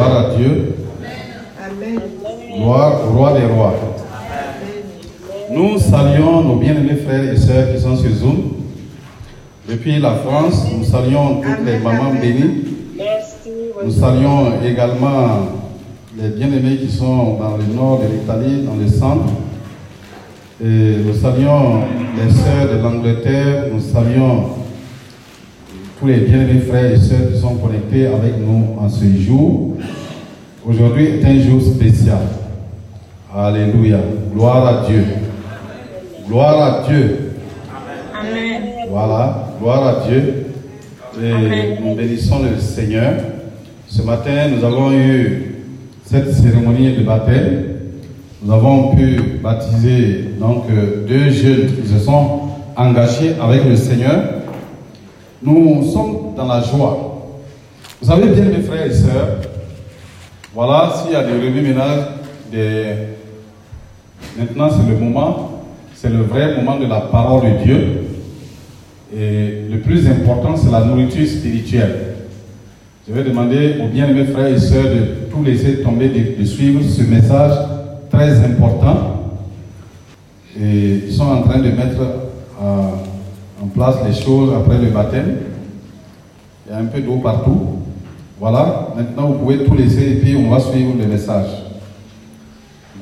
Gloire à Dieu. Amen. Gloire au roi des rois. Nous saluons nos bien-aimés frères et sœurs qui sont sur Zoom. Depuis la France, nous saluons toutes les mamans bénies. Nous saluons également les bien-aimés qui sont dans le nord de l'Italie, dans le centre. Et nous saluons les sœurs de l'Angleterre. Nous saluons tous les bien-aimés frères et sœurs qui sont connectés avec nous en ce jour. Aujourd'hui est un jour spécial. Alléluia. Gloire à Dieu. Gloire à Dieu. Amen. Voilà. Gloire à Dieu. Et nous bénissons le Seigneur. Ce matin, nous avons eu cette cérémonie de baptême. Nous avons pu baptiser donc euh, deux jeunes qui se sont engagés avec le Seigneur. Nous sommes dans la joie. Vous savez bien, mes frères et sœurs, voilà, s'il y a des revues ménages, des... maintenant c'est le moment, c'est le vrai moment de la parole de Dieu. Et le plus important, c'est la nourriture spirituelle. Je vais demander aux bien-aimés frères et sœurs de tout laisser tomber, de, de suivre ce message très important. Et ils sont en train de mettre euh, en place les choses après le baptême. Il y a un peu d'eau partout. Voilà, maintenant vous pouvez tout laisser et puis on va suivre le message.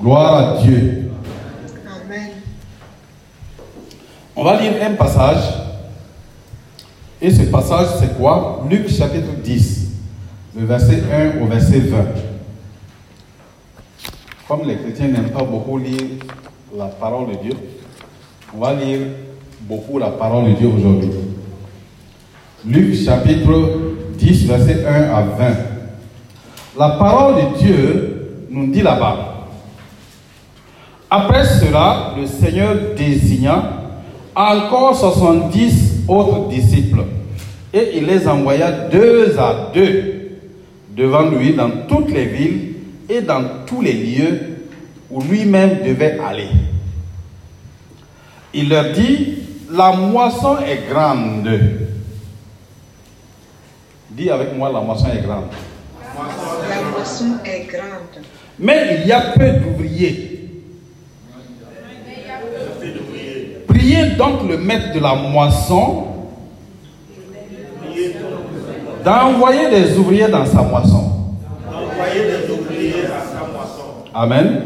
Gloire à Dieu. Amen. On va lire un passage. Et ce passage, c'est quoi? Luc chapitre 10, le verset 1 au verset 20. Comme les chrétiens n'aiment pas beaucoup lire la parole de Dieu, on va lire beaucoup la parole de Dieu aujourd'hui. Luc chapitre 10, verset 1 à 20. La parole de Dieu nous dit là-bas. Après cela, le Seigneur désigna encore 70 autres disciples et il les envoya deux à deux devant lui dans toutes les villes et dans tous les lieux où lui-même devait aller. Il leur dit, la moisson est grande. Dis avec moi, la moisson est grande. La moisson est grande. Mais il y a peu d'ouvriers. Priez donc le maître de la moisson d'envoyer des ouvriers dans sa moisson. Amen.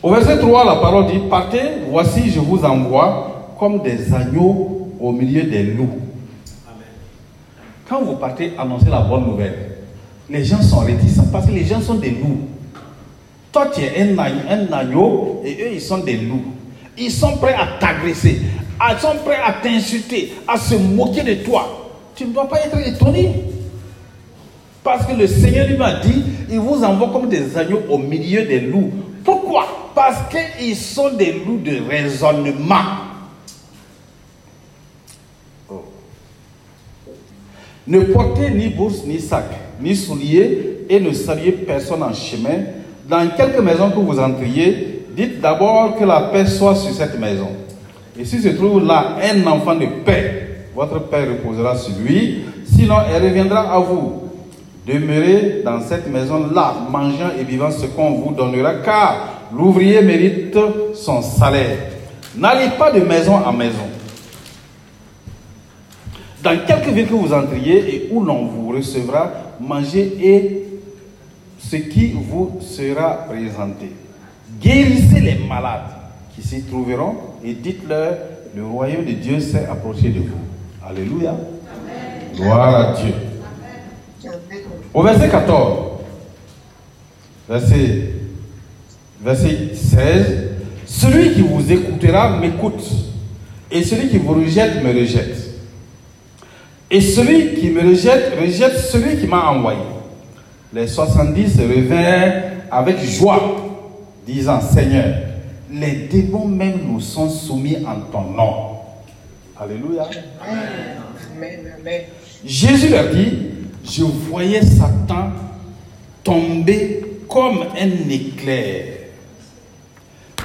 Au verset 3, la parole dit, partez, voici je vous envoie comme des agneaux au milieu des loups. Quand vous partez annoncer la bonne nouvelle, les gens sont réticents parce que les gens sont des loups. Toi, tu es un agneau, un agneau et eux, ils sont des loups. Ils sont prêts à t'agresser, ils sont prêts à t'insulter, à se moquer de toi. Tu ne dois pas être étonné. Parce que le Seigneur lui m'a dit, il vous envoie comme des agneaux au milieu des loups. Pourquoi? Parce qu'ils sont des loups de raisonnement. Ne portez ni bourse, ni sac, ni souliers, et ne saluez personne en chemin. Dans quelque maison que vous entriez, dites d'abord que la paix soit sur cette maison. Et si se trouve là un enfant de paix, votre paix reposera sur lui, sinon elle reviendra à vous. Demeurez dans cette maison-là, mangeant et vivant ce qu'on vous donnera, car l'ouvrier mérite son salaire. N'allez pas de maison en maison. Dans quelque ville que vous entriez et où l'on vous recevra, mangez et ce qui vous sera présenté. Guérissez les malades qui s'y trouveront et dites-leur, le royaume de Dieu s'est approché de vous. Alléluia. Gloire à Dieu. Amen. Au verset 14, verset, verset 16, celui qui vous écoutera m'écoute, et celui qui vous rejette me rejette. Et celui qui me rejette, rejette celui qui m'a envoyé. Les 70 revinrent avec joie, disant, Seigneur, les démons même nous sont soumis en ton nom. Alléluia. Jésus leur dit, je voyais Satan tomber comme un éclair.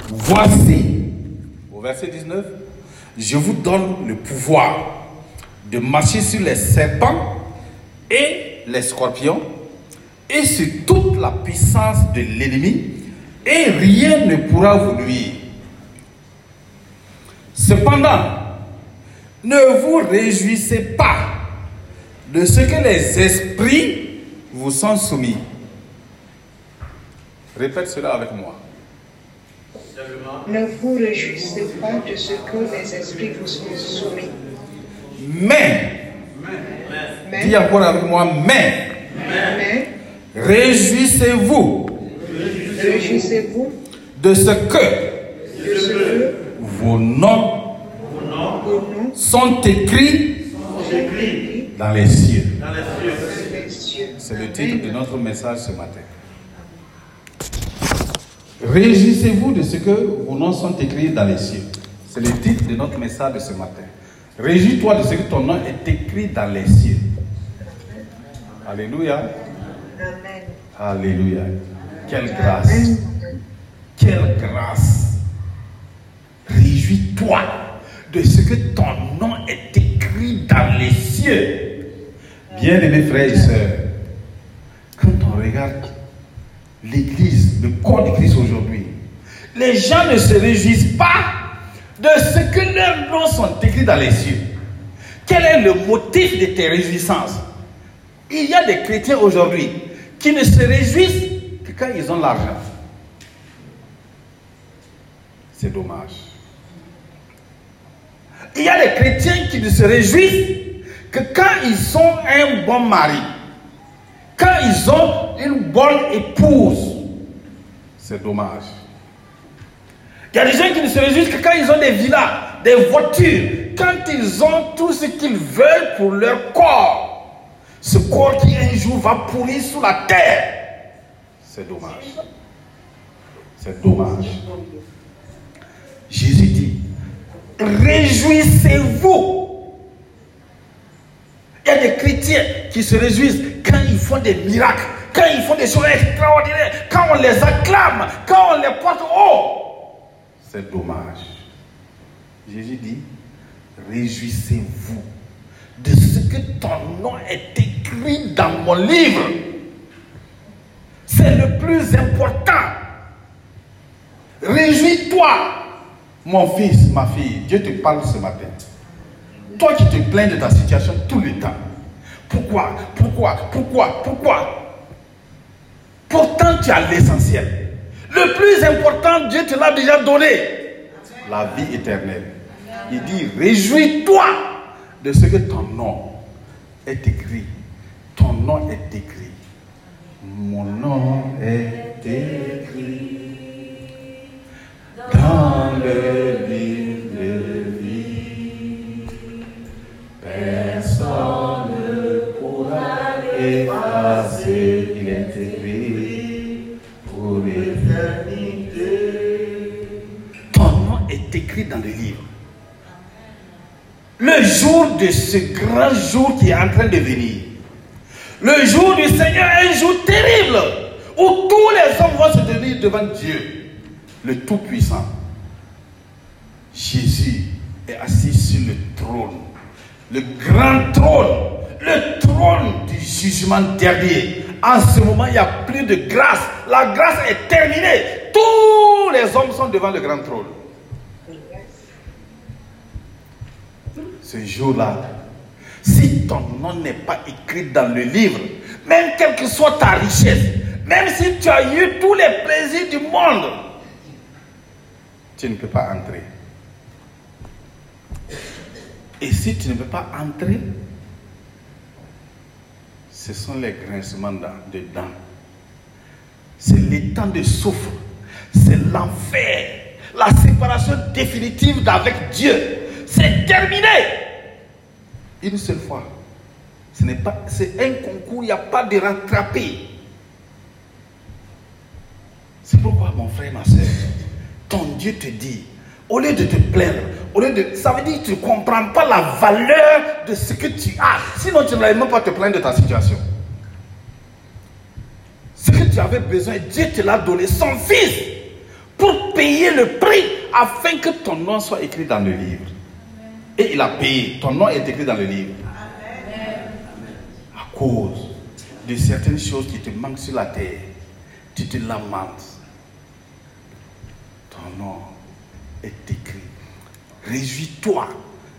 Voici, au verset 19, je vous donne le pouvoir de marcher sur les serpents et les scorpions et sur toute la puissance de l'ennemi, et rien ne pourra vous nuire. Cependant, ne vous réjouissez pas de ce que les esprits vous sont soumis. Répète cela avec moi. Ne vous réjouissez pas de ce que les esprits vous sont soumis. Mais, Mais, dis encore avec moi, mais, mais réjouissez-vous réjouissez-vous de ce que de ce que vos noms vos noms sont écrits sont écrits dans les cieux. dans les cieux. C'est le titre de notre message ce matin. Réjouissez-vous de ce que vos noms sont écrits dans les cieux. C'est le titre de notre message de ce matin. Réjouis-toi de ce que ton nom est écrit dans les cieux. Alléluia. Amen. Alléluia. Quelle grâce. Amen. Quelle grâce. Réjouis-toi de ce que ton nom est écrit dans les cieux. Bien-aimés frères et sœurs, quand on regarde l'Église, le corps de Christ aujourd'hui, les gens ne se réjouissent pas de ce que leurs noms sont écrits dans les cieux. Quel est le motif de tes réjouissances? Il y a des chrétiens aujourd'hui qui ne se réjouissent que quand ils ont l'argent. C'est dommage. Il y a des chrétiens qui ne se réjouissent que quand ils ont un bon mari, quand ils ont une bonne épouse. C'est dommage. Il y a des gens qui ne se réjouissent que quand ils ont des villas, des voitures, quand ils ont tout ce qu'ils veulent pour leur corps. Ce corps qui un jour va pourrir sous la terre. C'est dommage. C'est dommage. Jésus dit, réjouissez-vous. Il y a des chrétiens qui se réjouissent quand ils font des miracles, quand ils font des choses extraordinaires, quand on les acclame, quand on les porte haut. C'est dommage. Jésus dit, réjouissez-vous de ce que ton nom est écrit dans mon livre. C'est le plus important. Réjouis-toi, mon fils, ma fille. Dieu te parle ce matin. Toi qui te plains de ta situation tout le temps. Pourquoi? Pourquoi? Pourquoi? Pourquoi? Pourtant, tu as l'essentiel. Le plus important, Dieu te l'a déjà donné. La vie éternelle. Il dit, réjouis-toi de ce que ton nom est écrit. Ton nom est écrit. Mon nom est écrit dans le livre de vie. Personne ne pourra effacer. Dans le livre. Le jour de ce grand jour qui est en train de venir. Le jour du Seigneur un jour terrible où tous les hommes vont se tenir devant Dieu, le Tout-Puissant. Jésus est assis sur le trône, le grand trône, le trône du jugement dernier. En ce moment, il n'y a plus de grâce. La grâce est terminée. Tous les hommes sont devant le grand trône. Ce jour-là, si ton nom n'est pas écrit dans le livre, même quelle que soit ta richesse, même si tu as eu tous les plaisirs du monde, tu ne peux pas entrer. Et si tu ne peux pas entrer, ce sont les grincements de dents. C'est temps de souffre. C'est l'enfer. La séparation définitive d'avec Dieu. C'est terminé. Une seule fois. Ce n'est pas, c'est un concours, il n'y a pas de rattraper. C'est pourquoi, mon frère, ma soeur, ton Dieu te dit, au lieu de te plaindre, au lieu de, ça veut dire que tu ne comprends pas la valeur de ce que tu as. Sinon, tu n'allais même pas te plaindre de ta situation. Ce que tu avais besoin, Dieu te l'a donné, son fils, pour payer le prix afin que ton nom soit écrit dans le livre. Et il a payé. Ton nom est écrit dans le livre. À cause de certaines choses qui te manquent sur la terre, tu te lamentes. Ton nom est écrit. Réjouis-toi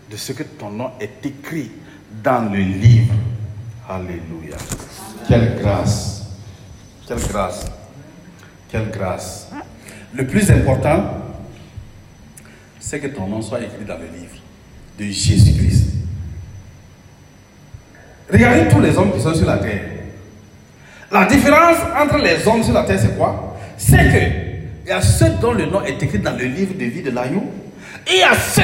de ce que ton nom est écrit dans le livre. Alléluia. Quelle grâce. Quelle grâce. Quelle grâce. Le plus important, c'est que ton nom soit écrit dans le livre de Jésus-Christ. Regardez tous les hommes qui sont sur la terre. La différence entre les hommes sur la terre, c'est quoi? C'est que il y a ceux dont le nom est écrit dans le livre de vie de l'agneau, et il y a ceux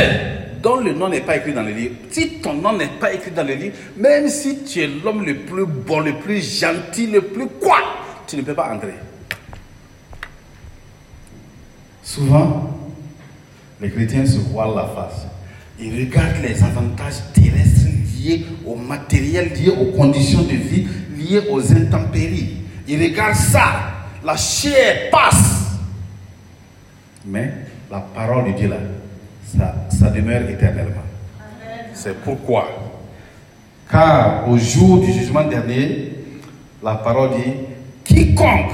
dont le nom n'est pas écrit dans le livre. Si ton nom n'est pas écrit dans le livre, même si tu es l'homme le plus bon, le plus gentil, le plus quoi, tu ne peux pas entrer. Souvent, les chrétiens se voilent la face. Ils regardent les avantages terrestres liés au matériel, liés aux conditions de vie, liés aux intempéries. Ils regardent ça. La chair passe. Mais la parole de Dieu là, ça, ça demeure éternellement. C'est pourquoi. Car au jour du jugement dernier, la parole dit, quiconque,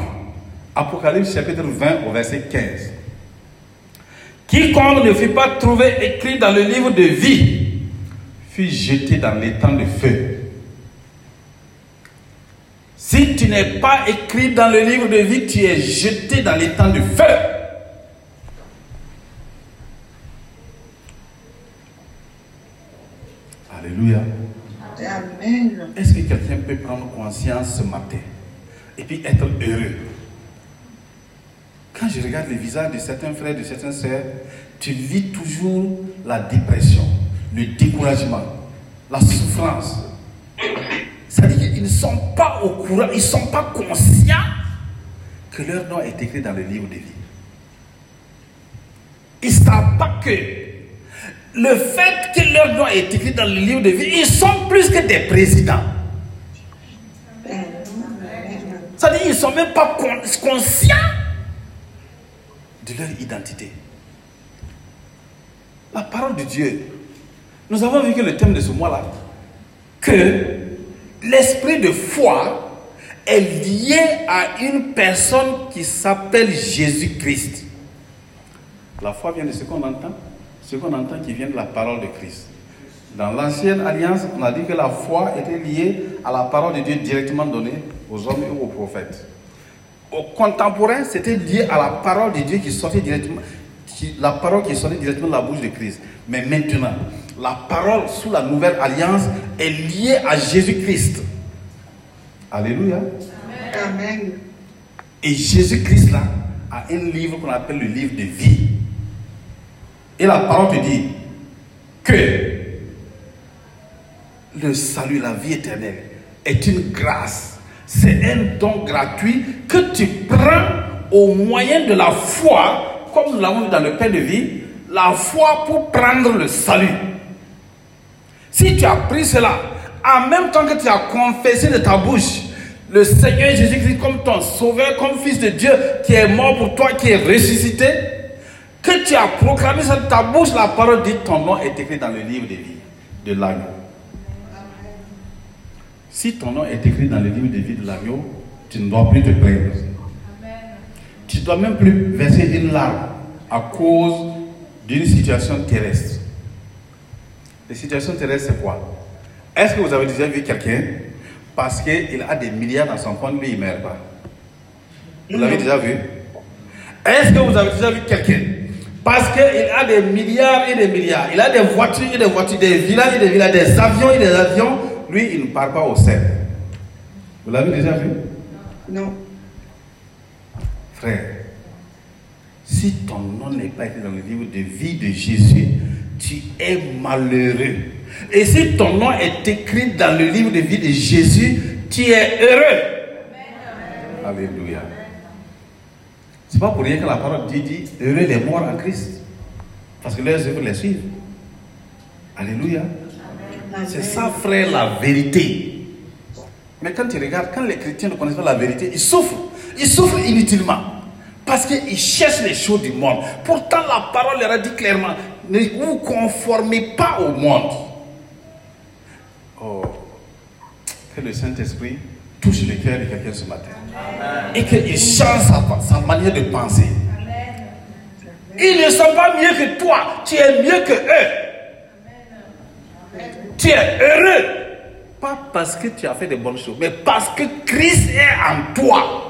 Apocalypse chapitre 20 au verset 15, quiconque ne fut pas trouvé écrit dans le livre de vie, fut jeté dans l'étang de feu. Si tu n'es pas écrit dans le livre de vie, tu es jeté dans l'étang de feu. Alléluia. Amen. Est-ce que quelqu'un peut prendre conscience ce matin et puis être heureux? Quand je regarde les visages de certains frères, de certaines sœurs, tu vis toujours la dépression, le découragement, la souffrance. C'est-à-dire qu'ils ne sont pas au courant, ils ne sont pas conscients que leur nom est écrit dans le livre de vie. Ils ne savent pas que le fait que leur nom est écrit dans le livre de vie, ils sont plus que des présidents. C'est-à-dire qu'ils ne sont même pas con- conscients de leur identité. La parole de Dieu. Nous avons vu que le thème de ce mois-là, que l'esprit de foi est lié à une personne qui s'appelle Jésus-Christ. La foi vient de ce qu'on entend, ce qu'on entend qui vient de la parole de Christ. Dans l'ancienne alliance, on a dit que la foi était liée à la parole de Dieu directement donnée aux hommes et aux prophètes. Au contemporain, c'était lié à la parole de Dieu qui sortait directement, qui- la parole qui sortait directement de la bouche de Christ. Mais maintenant, la parole sous la nouvelle alliance est liée à Jésus-Christ. Alléluia. Amen. Et Jésus-Christ là a un livre qu'on appelle le livre de vie. Et la parole te dit que le salut, la vie éternelle est une grâce. C'est un don gratuit que tu prends au moyen de la foi, comme nous l'avons vu dans le Père de vie, la foi pour prendre le salut. Si tu as pris cela, en même temps que tu as confessé de ta bouche le Seigneur Jésus-Christ comme ton sauveur, comme fils de Dieu, qui est mort pour toi, qui est ressuscité, que tu as proclamé de ta bouche, la parole dit ton nom est écrit dans le livre de vie de l'agneau. Si ton nom est écrit dans le livre de vie de l'agneau, tu ne dois plus te plaindre. Tu ne dois même plus verser une larme à cause d'une situation terrestre. Les situations terrestres, c'est quoi? Est-ce que vous avez déjà vu quelqu'un parce qu'il a des milliards dans son compte, lui, il ne meurt pas? Vous l'avez déjà vu? Est-ce que vous avez déjà vu quelqu'un parce qu'il a des milliards et des milliards, il a des voitures et des voitures, des villas et des villas, des avions et des avions, lui, il ne part pas au ciel. Vous l'avez déjà vu? Non. Frère, si ton nom n'est pas écrit dans le livre de vie de Jésus, tu es malheureux. Et si ton nom est écrit dans le livre de vie de Jésus, tu es heureux. Alléluia. C'est pas pour rien que la parole de Dieu dit heureux les morts en Christ. Parce que leurs œuvres les suivent. Alléluia. C'est ça, frère, la vérité. Mais quand tu regardes, quand les chrétiens ne connaissent pas la vérité, ils souffrent. Ils souffrent inutilement. Parce qu'ils cherchent les choses du monde. Pourtant, la parole leur a dit clairement, ne vous conformez pas au monde. Oh, que le Saint-Esprit touche le cœur de quelqu'un ce matin. Et qu'il change sa, sa manière de penser. Ils ne sont pas mieux que toi, tu es mieux que eux. Tu es heureux. Pas parce que tu as fait de bonnes choses, mais parce que Christ est en toi.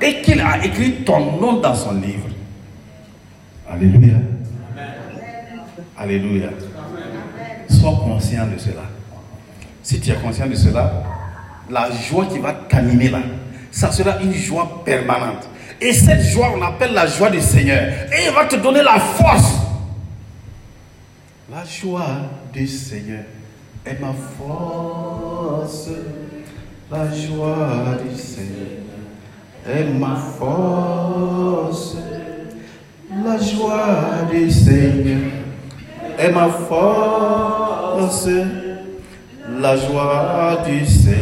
Et qu'il a écrit ton nom dans son livre. Alléluia. Alléluia. Sois conscient de cela. Si tu es conscient de cela, la joie qui va t'animer là, ça sera une joie permanente. Et cette joie, on appelle la joie du Seigneur. Et il va te donner la force. La joie du Seigneur est ma force. La joie du Seigneur est ma force. La joie du Seigneur est ma force. La joie du Seigneur.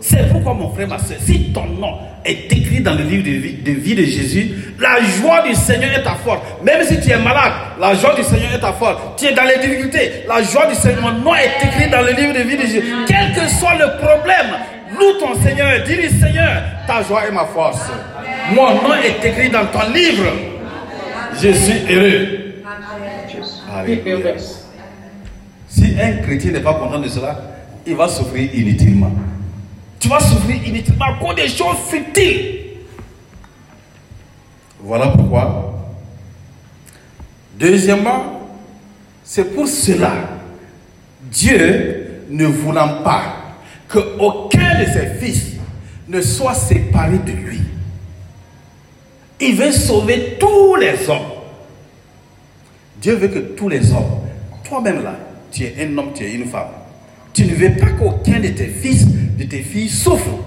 C'est pourquoi mon frère, ma soeur, si ton nom est écrit dans le livre de vie, de vie de Jésus, la joie du Seigneur est ta force. Même si tu es malade, la joie du Seigneur est ta force. Tu es dans les difficultés, la joie du Seigneur, mon nom est écrit dans le livre de vie de Jésus. Quel que soit le problème, loue ton Seigneur, dis-lui Seigneur, ta joie est ma force. Mon nom est écrit dans ton livre. Je suis heureux. Alléluia. Si un chrétien n'est pas content de cela, il va souffrir inutilement. Tu vas souffrir inutilement à cause des choses futiles. Voilà pourquoi. Deuxièmement, c'est pour cela, Dieu ne voulant pas qu'aucun de ses fils ne soit séparé de lui, il veut sauver tous les hommes. Dieu veut que tous les hommes, toi-même là, tu es un homme, tu es une femme. Tu ne veux pas qu'aucun de tes fils, de tes filles souffre.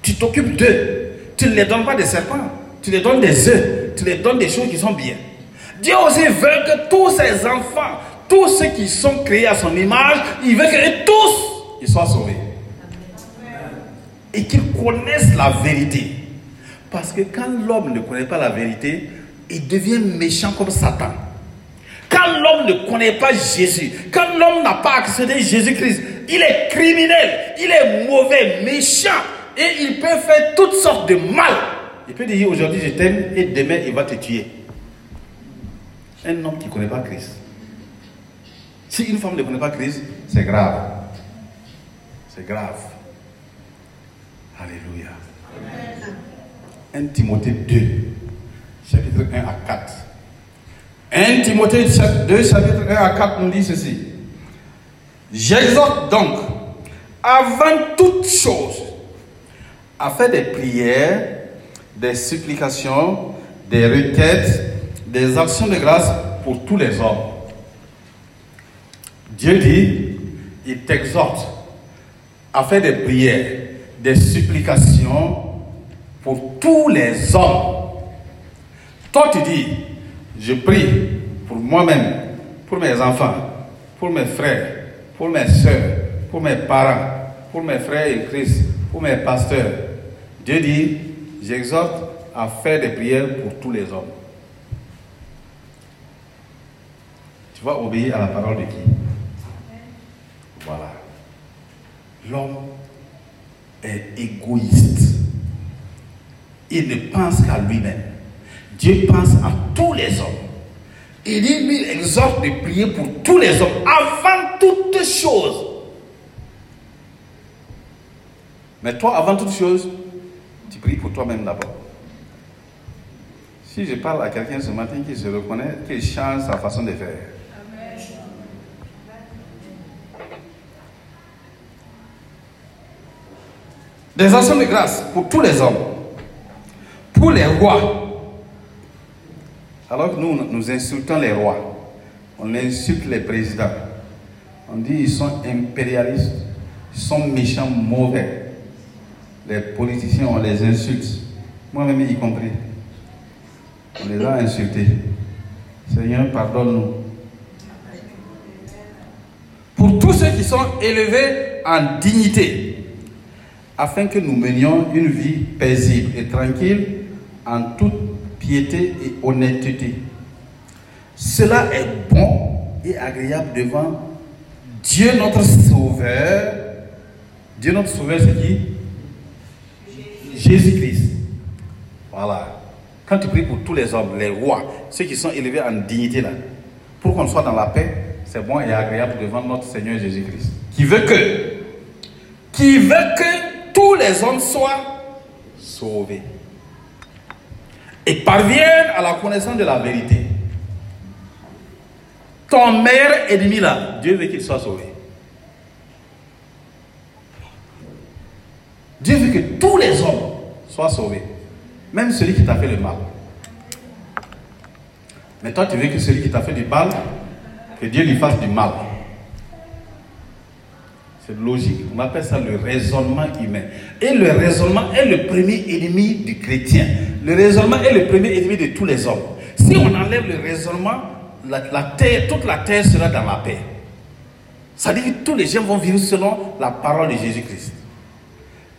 Tu t'occupes d'eux. Tu ne les donnes pas des serpents. Tu les donnes des œufs. Tu les donnes des choses qui sont bien. Dieu aussi veut que tous ses enfants, tous ceux qui sont créés à son image, il veut que tous ils soient sauvés. Et qu'ils connaissent la vérité. Parce que quand l'homme ne connaît pas la vérité, il devient méchant comme Satan. Quand l'homme ne connaît pas Jésus, quand l'homme n'a pas à Jésus-Christ, il est criminel, il est mauvais, méchant, et il peut faire toutes sortes de mal. Il peut dire aujourd'hui je t'aime et demain il va te tuer. Un homme qui ne connaît pas Christ. Si une femme ne connaît pas Christ, c'est grave. C'est grave. Alléluia. 1 Timothée 2, chapitre 1 à 4. 1 Timothée 2, chapitre 1 à 4 nous dit ceci. J'exhorte donc, avant toute chose, à faire des prières, des supplications, des requêtes, des actions de grâce pour tous les hommes. Dieu dit, il t'exhorte à faire des prières, des supplications pour tous les hommes. Toi, tu dis, je prie pour moi-même, pour mes enfants, pour mes frères, pour mes soeurs, pour mes parents, pour mes frères et Christ, pour mes pasteurs. Dieu dit, j'exhorte à faire des prières pour tous les hommes. Tu vas obéir à la parole de qui? Voilà. L'homme est égoïste. Il ne pense qu'à lui-même. Dieu pense à tous les hommes. Il dit, lui, exhorte de prier pour tous les hommes avant toutes choses. Mais toi, avant toute chose, tu pries pour toi-même d'abord. Si je parle à quelqu'un ce matin qui se reconnaît, qu'il change sa façon de faire. Des actions de grâce pour tous les hommes, pour les rois. Alors que nous, nous insultons les rois, on insulte les présidents. On dit ils sont impérialistes, ils sont méchants, mauvais. Les politiciens, on les insulte. Moi-même y compris. On les a insultés. Seigneur, pardonne-nous. Pour tous ceux qui sont élevés en dignité, afin que nous menions une vie paisible et tranquille en toute piété et honnêteté. Cela est bon et agréable devant Dieu notre Sauveur, Dieu notre sauveur, c'est qui? Jésus-Christ. Voilà. Quand tu pries pour tous les hommes, les rois, ceux qui sont élevés en dignité là, pour qu'on soit dans la paix, c'est bon et agréable devant notre Seigneur Jésus-Christ. Qui veut que, qui veut que tous les hommes soient sauvés et parviennent à la connaissance de la vérité. Ton meilleur ennemi là, Dieu veut qu'il soit sauvé. Dieu veut que tous les hommes soient sauvés. Même celui qui t'a fait le mal. Mais toi, tu veux que celui qui t'a fait du mal, que Dieu lui fasse du mal. C'est logique. On appelle ça le raisonnement humain. Et le raisonnement est le premier ennemi du chrétien. Le raisonnement est le premier ennemi de tous les hommes. Si on enlève le raisonnement, la, terre, toute la terre sera dans la paix. Ça dit que tous les gens vont vivre selon la parole de Jésus-Christ.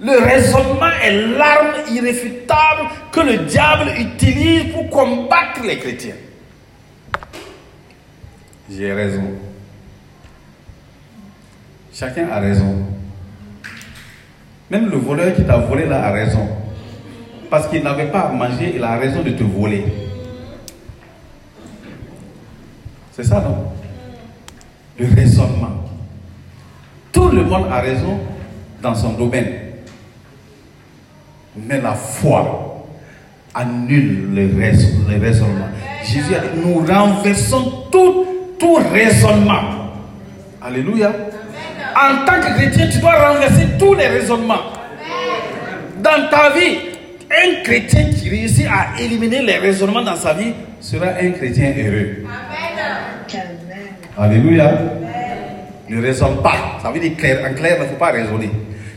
Le raisonnement est l'arme irréfutable que le diable utilise pour combattre les chrétiens. J'ai raison. Chacun a raison. Même le voleur qui t'a volé là a raison. Parce qu'il n'avait pas à manger, il a raison de te voler. C'est ça, non? Le raisonnement. Tout le monde a raison dans son domaine. Mais la foi annule le, rais- le raisonnement. Jésus nous renversons tout, tout raisonnement. Alléluia. En tant que chrétien, tu dois renverser tous les raisonnements. Dans ta vie, un chrétien qui réussit à éliminer les raisonnements dans sa vie sera un chrétien heureux. Amen. Alléluia. Ne raisonne pas. Ça veut dire clair. En clair, il ne faut pas raisonner.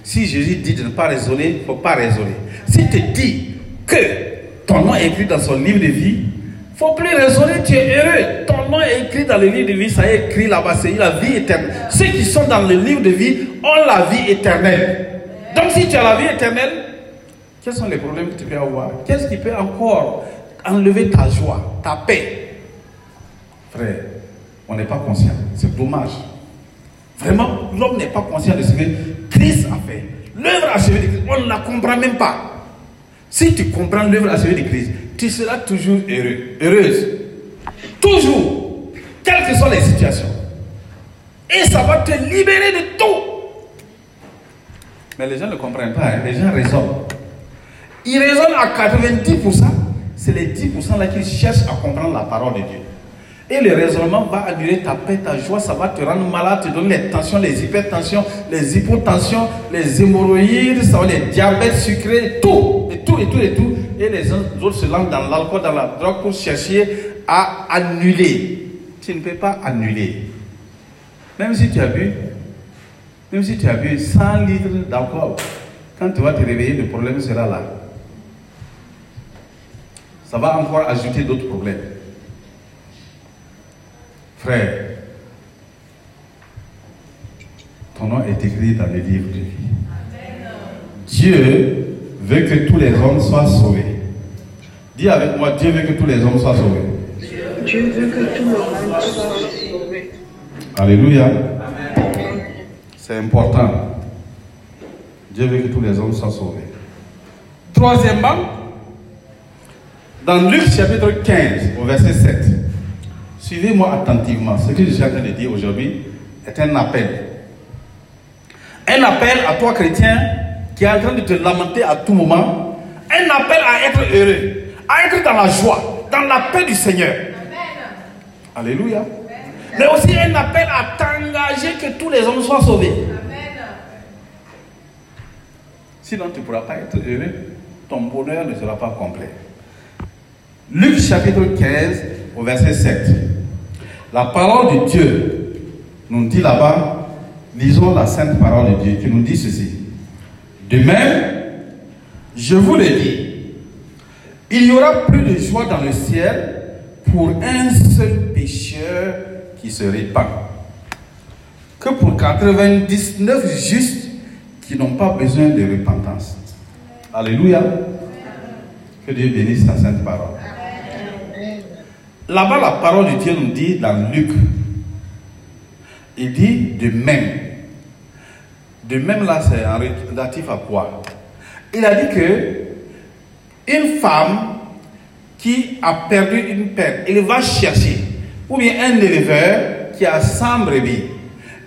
Si Jésus dit de ne pas raisonner, il ne faut pas raisonner. S'il te dit que ton nom est écrit dans son livre de vie, faut plus raisonner, tu es heureux. Ton nom est écrit dans le livre de vie, ça est écrit là-bas, c'est la vie éternelle. Ceux qui sont dans le livre de vie ont la vie éternelle. Donc si tu as la vie éternelle, quels sont les problèmes que tu peux avoir? Qu'est-ce qui peut encore enlever ta joie, ta paix? Frère, on n'est pas conscient. C'est dommage. Vraiment, l'homme n'est pas conscient de ce que Christ a fait. L'œuvre achevée de Christ, on ne la comprend même pas. Si tu comprends l'œuvre achevée de Christ, tu seras toujours heureuse. Toujours. Quelles que soient les situations. Et ça va te libérer de tout. Mais les gens ne comprennent pas, hein. les gens raisonnent. Ils raisonnent à 90%, c'est les 10% là qui cherchent à comprendre la parole de Dieu. Et le raisonnement va annuler ta paix, ta joie, ça va te rendre malade, te donner les tensions, les hypertensions, les hypotensions, les hémorroïdes, les diabètes sucrés, tout, et tout, et tout, et tout. Et les autres se lancent dans l'alcool, dans la drogue pour chercher à annuler. Tu ne peux pas annuler. Même si tu as bu, même si tu as bu 100 litres d'alcool, quand tu vas te réveiller, le problème sera là. Ça va encore ajouter d'autres problèmes. Frère, ton nom est écrit dans le livre de vie. Dieu veut que tous les hommes soient sauvés. Dis avec moi, Dieu veut que tous les hommes soient sauvés. Dieu veut que tout le monde soit sauvé. Alléluia. C'est important. Dieu veut que tous les hommes soient sauvés. Troisièmement, dans Luc chapitre 15, au verset 7, suivez-moi attentivement. Ce que je suis en train de dire aujourd'hui est un appel. Un appel à toi, chrétien, qui est en train de te lamenter à tout moment. Un appel à être heureux, à être dans la joie, dans la paix du Seigneur. Alléluia. Mais aussi un appel à t'engager que tous les hommes soient sauvés. Sinon, tu ne pourras pas être heureux. Ton bonheur ne sera pas complet. Luc chapitre 15, au verset 7. La parole de Dieu nous dit là-bas, lisons la sainte parole de Dieu qui nous dit ceci. De même, je vous le dis, il y aura plus de joie dans le ciel pour un seul pécheur qui se répand que pour 99 justes qui n'ont pas besoin de repentance. Alléluia. Que Dieu bénisse sa sainte parole. Là-bas, la parole de Dieu nous dit dans Luc, il dit de même. De même là, c'est relatif à quoi Il a dit que une femme qui a perdu une paire, elle va chercher, ou bien un éleveur qui a 100 brebis,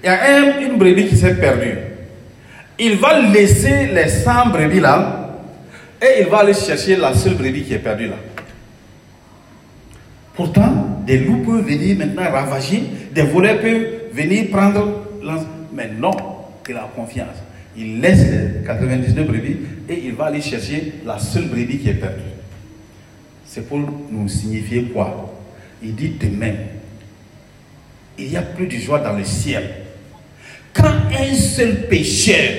il y a un- une brebis qui s'est perdue. Il va laisser les 100 brebis là, et il va aller chercher la seule brebis qui est perdue là. Pourtant, des loups peuvent venir maintenant ravager, des voleurs peuvent venir prendre. Mais non, il a confiance. Il laisse les 99 brebis et il va aller chercher la seule brebis qui est perdue. C'est pour nous signifier quoi? Il dit de même, il y a plus de joie dans le ciel. Quand un seul pécheur,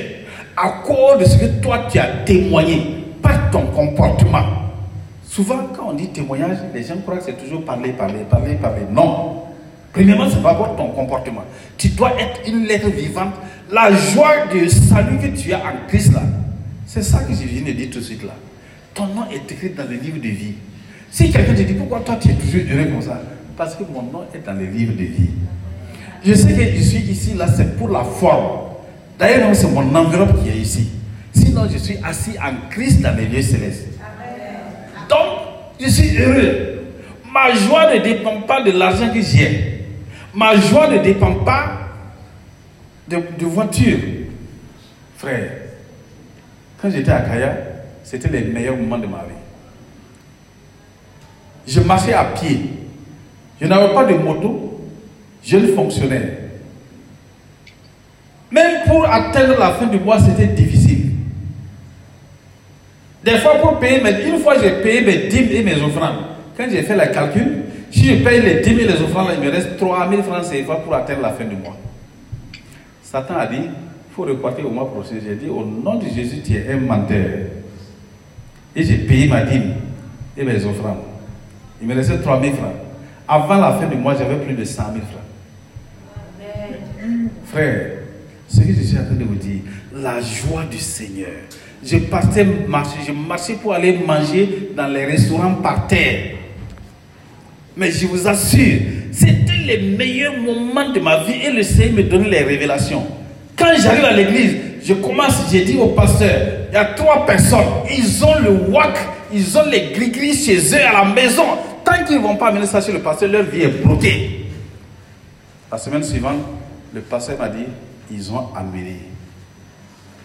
à cause de ce que toi tu as témoigné par ton comportement, souvent quand on dit témoignage, les gens croient que c'est toujours parler, parler, parler, parler. Non. Premièrement, c'est pas pour ton comportement. Tu dois être une lettre vivante. La joie de salut que tu as en Christ là, c'est ça que je viens de dire tout de suite là. Ton nom est écrit dans le livre de vie. Si quelqu'un te dit pourquoi toi tu es toujours heureux comme ça, parce que mon nom est dans le livre de vie. Je sais que je suis ici, là, c'est pour la forme. D'ailleurs, c'est mon enveloppe qui est ici. Sinon, je suis assis en Christ dans les lieux célestes. Donc, je suis heureux. Ma joie ne dépend pas de l'argent que j'ai. Ma joie ne dépend pas de, de voiture. Frère, quand j'étais à Kaya, c'était les meilleurs moments de ma vie. Je marchais à pied. Je n'avais pas de moto. Jeune fonctionnaire. Même pour atteindre la fin du mois, c'était difficile. Des fois, pour payer, mes, une fois j'ai payé mes dîmes et mes offrandes. Quand j'ai fait le calcul, si je paye les dîmes et les offrandes, il me reste 3000 francs CFA pour atteindre la fin du mois. Satan a dit, il faut repartir au mois prochain. J'ai dit, au nom de Jésus, tu es un menteur. Et j'ai payé ma dîme et mes offrandes. Il me restait 3000 francs. Avant la fin du mois, j'avais plus de 100 000 francs. Frère, ce que je suis en train de vous dire, la joie du Seigneur. Je partais marcher, je marchais pour aller manger dans les restaurants par terre. Mais je vous assure, c'était les meilleurs moments de ma vie et le Seigneur me donnait les révélations. Quand j'arrive à l'église, je commence, j'ai dit au pasteur, il y a trois personnes, ils ont le WAC, ils ont les gris-gris chez eux à la maison. Tant qu'ils ne vont pas amener ça chez le pasteur, leur vie est bloquée. La semaine suivante, le pasteur m'a dit, ils ont amené.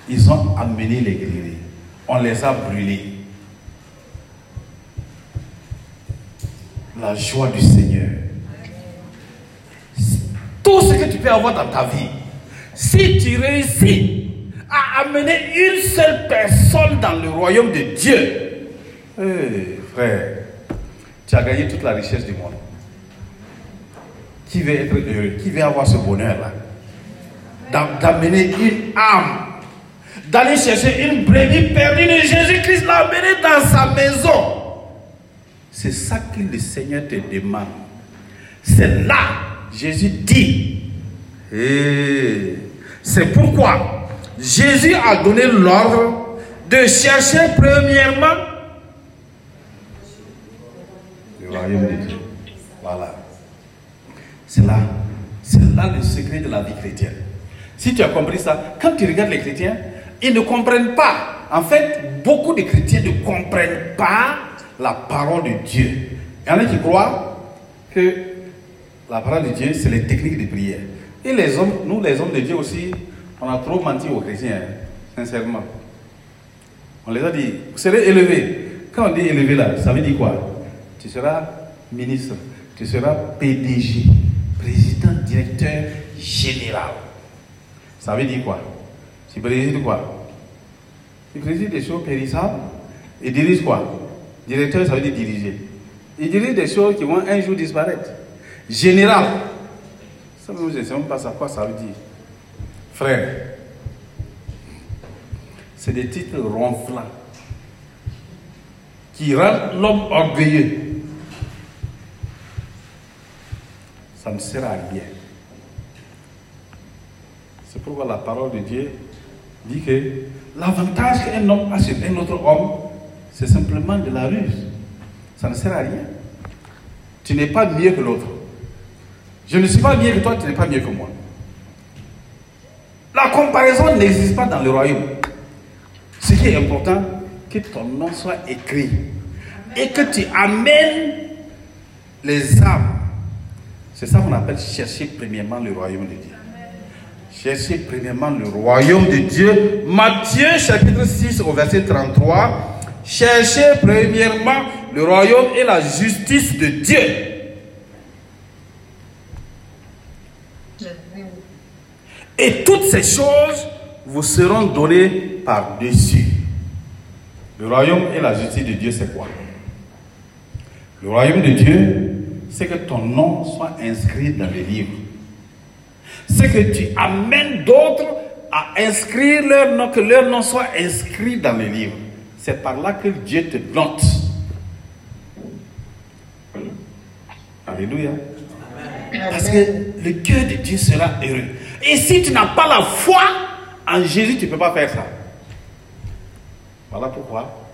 Ils ont amené les grillés. On les a brûlés. La joie du Seigneur. Tout ce que tu peux avoir dans ta vie, si tu réussis à amener une seule personne dans le royaume de Dieu, eh, frère, tu as gagné toute la richesse du monde. Qui veut être heureux? Qui veut avoir ce bonheur-là? D'am- D'amener une âme, d'aller chercher une brebis perdue de Jésus-Christ, l'amener dans sa maison. C'est ça que le Seigneur te demande. C'est là, Jésus dit. Et c'est pourquoi Jésus a donné l'ordre de chercher premièrement le royaume de Dieu. Voilà. C'est là, c'est là le secret de la vie chrétienne. Si tu as compris ça, quand tu regardes les chrétiens, ils ne comprennent pas. En fait, beaucoup de chrétiens ne comprennent pas la parole de Dieu. Il y en a qui croient que la parole de Dieu, c'est les techniques de prière. Et les hommes, nous les hommes de Dieu aussi, on a trop menti aux chrétiens, hein, sincèrement. On les a dit, vous serez élevés. Quand on dit élevé là, ça veut dire quoi? Tu seras ministre, tu seras PDG, président, directeur général. Ça veut dire quoi? Tu présides quoi? Tu présides des choses périssables et dirige quoi? Directeur, ça veut dire diriger. Il dirige des choses qui vont un jour disparaître. Général, ça je ne sais même pas ça, quoi ça veut dire. Frère, c'est des titres ronflants qui rendent l'homme orgueilleux. Ça ne sert à rien. C'est pourquoi la parole de Dieu dit que l'avantage qu'un homme a sur un autre homme, c'est simplement de la ruse. Ça ne sert à rien. Tu n'es pas mieux que l'autre. Je ne suis pas mieux que toi, tu n'es pas mieux que moi. La comparaison n'existe pas dans le royaume. Ce qui est important, que ton nom soit écrit et que tu amènes les âmes. C'est ça qu'on appelle chercher premièrement le royaume de Dieu. Chercher premièrement le royaume de Dieu. Matthieu chapitre 6 au verset 33. Cherchez premièrement le royaume et la justice de Dieu. Et toutes ces choses vous seront données par-dessus. Le royaume et la justice de Dieu, c'est quoi? Le royaume de Dieu, c'est que ton nom soit inscrit dans les livres. C'est que tu amènes d'autres à inscrire leur nom, que leur nom soit inscrit dans les livres. C'est par là que Dieu te note. Alléluia. Parce que le cœur de Dieu sera heureux. Et si tu n'as pas la foi en Jésus, tu ne peux pas faire ça. Voilà pourquoi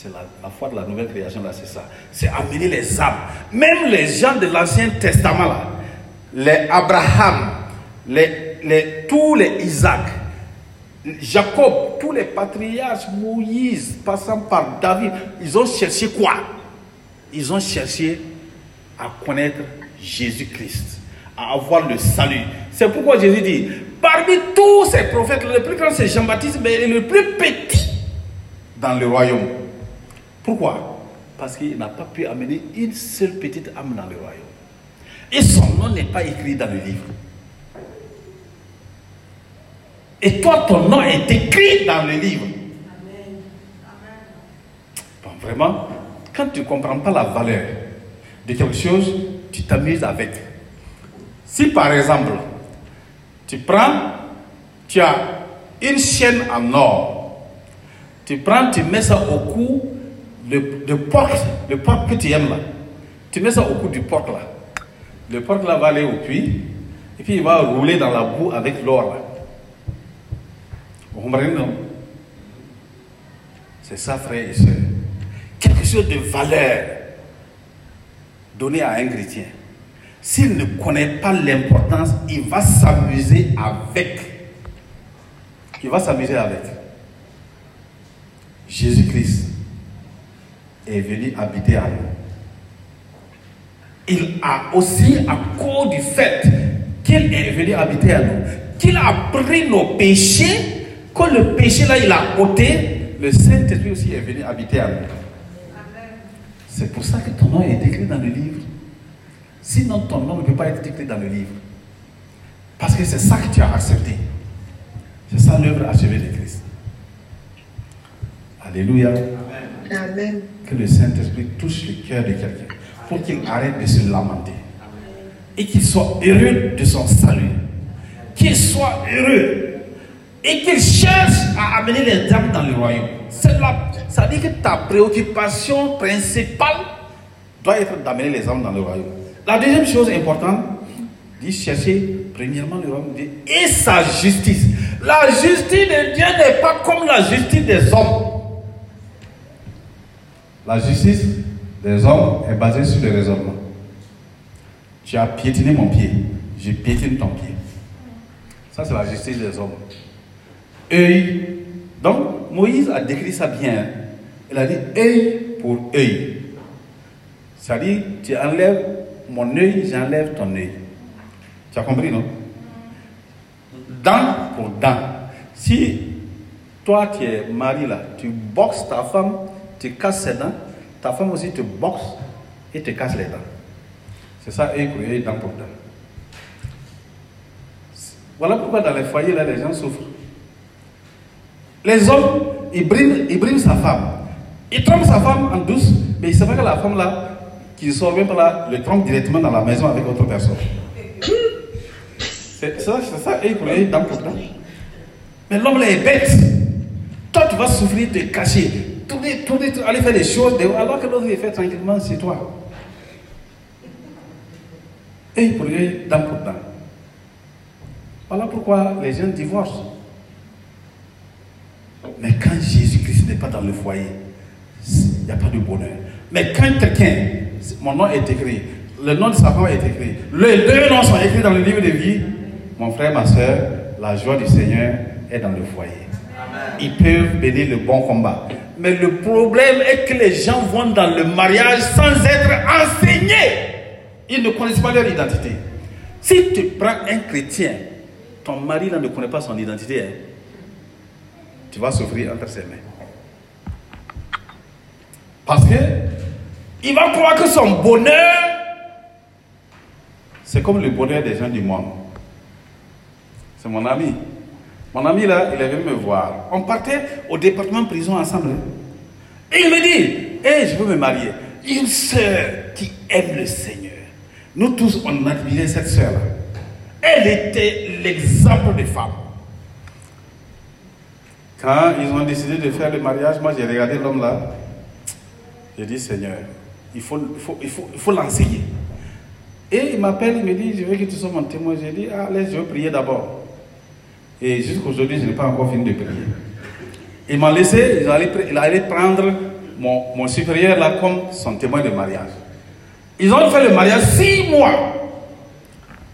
c'est la, foi de la nouvelle création, là, c'est ça. C'est amener les âmes. Même les gens de l'Ancien Testament, là, les Abraham, les, tous les Isaac, Jacob, tous les patriarches, Moïse, passant par David, ils ont cherché quoi? Ils ont cherché à connaître Jésus-Christ, à avoir le salut. C'est pourquoi Jésus dit, parmi tous ces prophètes, le plus grand c'est Jean-Baptiste, mais il est le plus petit dans le royaume. Pourquoi? Parce qu'il n'a pas pu amener une seule petite âme dans le royaume. Et son nom n'est pas écrit dans le livre. Et toi, ton nom est écrit dans le livre. Bon, vraiment, quand tu ne comprends pas la valeur de quelque chose, tu t'amuses avec. Si par exemple, tu prends, tu as une chaîne en or, tu prends, tu mets ça au cou le, le porc, le porc que tu aimes là, tu mets ça au cou du porc là. Le porc là va aller au puits, et puis il va rouler dans la boue avec l'or là. Vous comprenez non? C'est ça, frère et soeur. Quelque chose de valeur donné à un chrétien. S'il ne connaît pas l'importance, il va s'amuser avec. Il va s'amuser avec. Jésus-Christ est venu habiter à nous. Il a aussi, à cause du fait qu'il est venu habiter à nous, qu'il a pris nos péchés, que le péché là, il a ôté, le Saint-Esprit aussi est venu habiter à nous. C'est pour ça que ton nom est écrit dans le livre. Sinon, ton nom ne peut pas être écrit dans le livre. Parce que c'est ça que tu as accepté. C'est ça l'œuvre achevée de Christ. Alléluia. Amen. Que le Saint-Esprit touche le cœur de quelqu'un pour qu'il arrête de se lamenter. Et qu'il soit heureux de son salut. Qu'il soit heureux. Et qu'il cherche à amener les âmes dans le royaume. C'est là, ça dit que ta préoccupation principale doit être d'amener les âmes dans le royaume. La deuxième chose importante, dit chercher premièrement le royaume de et sa justice. La justice de Dieu n'est pas comme la justice des hommes. La justice des hommes est basée sur le raisonnement. Tu as piétiné mon pied, je piétine ton pied. Ça, c'est la justice des hommes. Œil. Donc, Moïse a décrit ça bien. Il a dit œil pour œil. C'est-à-dire, tu enlèves mon œil, j'enlève ton œil. Tu as compris, non? Dent pour dent. Si toi, tu es mari là, tu boxes ta femme, tu casses ses dents, ta femme aussi te boxe et te casse les dents. C'est ça, œil pour œil, dent pour dent. Voilà pourquoi dans les foyers, là, les gens souffrent. Les hommes, ils briment, ils briment sa femme. Ils trompent sa femme en douce, mais il sait pas que la femme là, qui sort même là, le trompe directement dans la maison avec autre personne. C'est ça, c'est ça, pour œil, dent pour dent. Mais l'homme là est bête. Toi, tu vas souffrir, te cacher, tourner, tourner, aller faire des choses, alors que l'autre il fait tranquillement chez toi. Œil pour œil, dent pour dent. Voilà pourquoi les gens divorcent. Mais quand Jésus-Christ n'est pas dans le foyer, il n'y a pas de bonheur. Mais quand quelqu'un, mon nom est écrit, le nom de sa femme est écrit, les deux noms sont écrits dans le livre de vie, mon frère, ma soeur, la joie du Seigneur est dans le foyer. Ils peuvent bénir le bon combat. Mais le problème est que les gens vont dans le mariage sans être enseignés. Ils ne connaissent pas leur identité. Si tu prends un chrétien, ton mari là ne connaît pas son identité, hein, tu vas souffrir entre ses mains. Parce que il va croire que son bonheur, c'est comme le bonheur des gens du monde. C'est mon ami. Mon ami là, il est venu me voir. On partait au département prison ensemble. Et il me dit, hé, je veux me marier. Une sœur qui aime le Seigneur. Nous tous, on admirait cette sœur-là. Elle était l'exemple de femme. Quand ils ont décidé de faire le mariage, moi j'ai regardé l'homme là. J'ai dit, Seigneur, il faut, il faut, il faut, il faut l'enseigner. Et il m'appelle, il me dit, je veux que tu sois mon témoin. J'ai dit, ah, laisse, je veux prier d'abord. Et jusqu'aujourd'hui, je n'ai pas encore fini de prier. Il m'a laissé, il allait, il allait prendre mon, mon supérieur là comme son témoin de mariage. Ils ont fait le mariage six mois.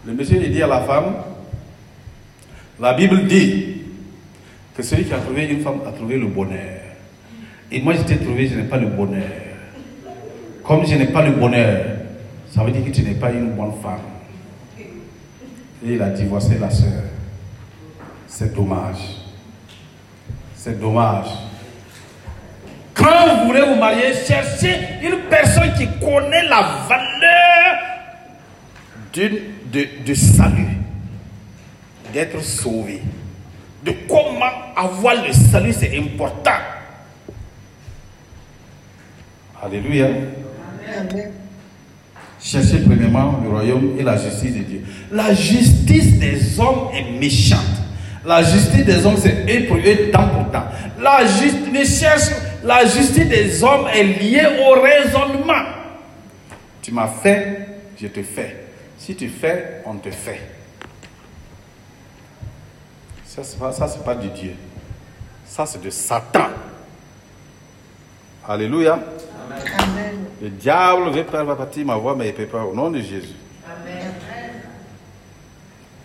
Le monsieur il dit à la femme, la Bible dit que celui qui a trouvé une femme a trouvé le bonheur. Et moi, je t'ai trouvé, je n'ai pas le bonheur. Comme je n'ai pas le bonheur, ça veut dire que tu n'es pas une bonne femme. Et il a divorcé la sœur. C'est dommage. C'est dommage. Quand vous voulez vous marier, cherchez une personne qui connaît la valeur de, de salut, d'être sauvé, de comment avoir le salut, c'est important. Alléluia. Cherchez premièrement le royaume et la justice de Dieu. La justice des hommes est méchante. La justice des hommes, c'est eux pour eux, temps pour temps. La, cherche, la justice des hommes est liée au raisonnement. Tu m'as fait, je te fais. Si tu fais, on te fait. Ça, c'est pas, pas du Dieu. Ça, c'est de Satan. Alléluia. Amen. Le diable veut faire partir ma voix, mais il ne peut pas. Au nom de Jésus.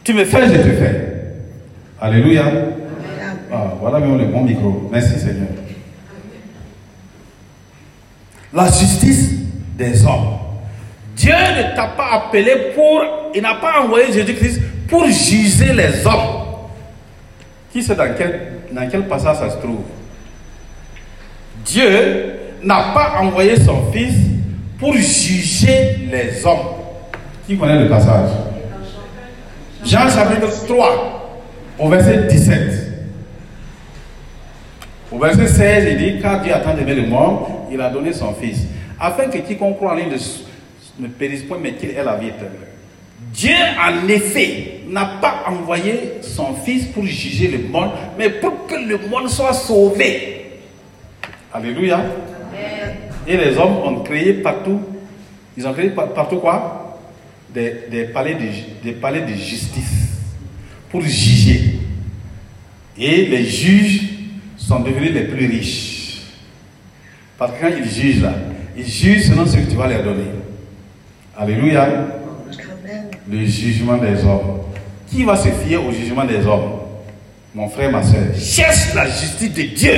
Tu me fais, je te fais. Alléluia. Ah, voilà même le bon micro. Merci Seigneur. La justice des hommes. Dieu ne t'a pas appelé pour, il n'a pas envoyé Jésus-Christ pour juger les hommes. Qui sait dans quel, dans quel passage ça se trouve? Dieu n'a pas envoyé son Fils pour juger les hommes. Qui connaît le passage? Jean chapitre 3, au verset 17. Au verset 16, il dit, car Dieu a tant aimé le monde, il a donné son Fils, afin que quiconque croit en lui ne périsse point, mais qu'il ait la vie éternelle. Dieu, en effet, n'a pas envoyé son Fils pour juger le monde, mais pour que le monde soit sauvé. Alléluia. Et les hommes ont créé partout, ils ont créé par- partout quoi? Des, palais de, des palais de justice pour juger. Et les juges sont devenus les plus riches. Parce que quand ils jugent là, ils jugent selon ce que tu vas leur donner. Alléluia. Le jugement des hommes. Qui va se fier au jugement des hommes? Mon frère, ma soeur. Cherche la justice de Dieu.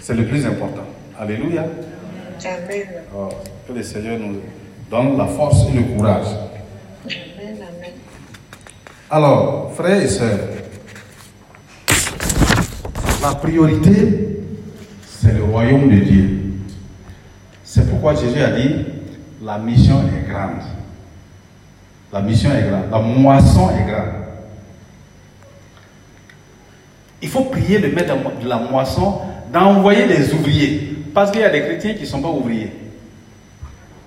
C'est le plus important. Alléluia. Amen. Oh, que le Seigneur nous donne la force et le courage. Amen. Amen. Alors, frères et sœurs, la priorité, c'est le royaume de Dieu. C'est pourquoi Jésus a dit, la mission est grande. La mission est grande. La moisson est grande. Il faut prier le maître de la moisson d'envoyer des ouvriers. Parce qu'il y a des chrétiens qui ne sont pas ouvriers.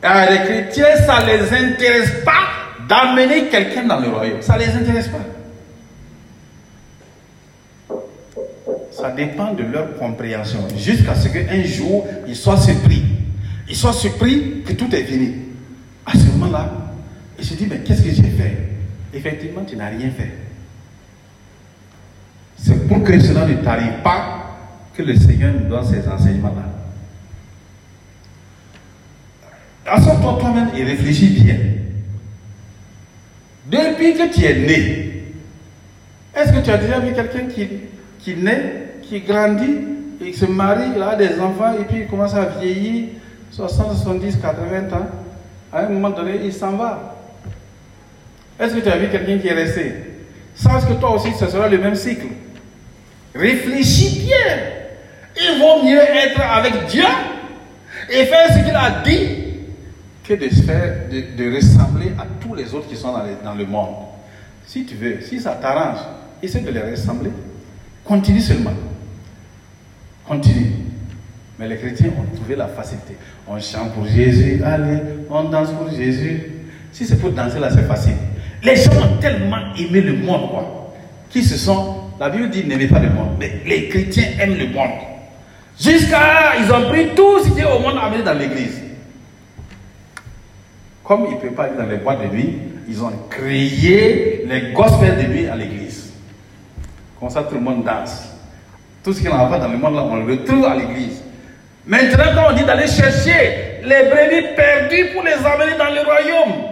Ah, les chrétiens, ça ne les intéresse pas d'amener quelqu'un dans le royaume. Ça ne les intéresse pas. Ça dépend de leur compréhension. Jusqu'à ce qu'un jour, ils soient surpris. Ils soient surpris que tout est fini. À ce moment-là, ils se disent, mais qu'est-ce que j'ai fait? Effectivement, tu n'as rien fait. C'est pour que cela ne t'arrive pas que le Seigneur nous donne ces enseignements-là. Assois-toi toi-même et réfléchis bien. Depuis que tu es né, Est-ce que tu as déjà vu quelqu'un qui, qui naît, qui grandit, qui se marie, il a des enfants, et puis il commence à vieillir, 60, 70, 80 ans À un moment donné, il s'en va. Est-ce que tu as vu quelqu'un qui est resté? Sache que toi aussi, ce sera le même cycle. Réfléchis bien. Il vaut mieux être avec Dieu et faire ce qu'il a dit que de, faire, de ressembler à tous les autres qui sont dans, les- dans le monde. Si tu veux, si ça t'arrange, essaie de les ressembler. Continue seulement. Continue. Mais les chrétiens ont trouvé la facilité. On chante pour Jésus, allez, on danse pour Jésus. Si c'est pour danser là, c'est facile. Les gens ont tellement aimé le monde, quoi, qui se sont. La Bible dit n'aimez pas le monde, mais les chrétiens aiment le monde. Jusqu'à. Ils ont pris tout ce qui est au monde amené dans l'église. Comme ils ne peuvent pas aller dans les boîtes de nuit, ils ont créé les gospels de nuit à l'église. Comme ça, tout le monde danse. Tout ce qui n'en va pas dans le monde, là, on le retrouve à l'église. Maintenant, quand on dit d'aller chercher les brebis perdues pour les amener dans le royaume.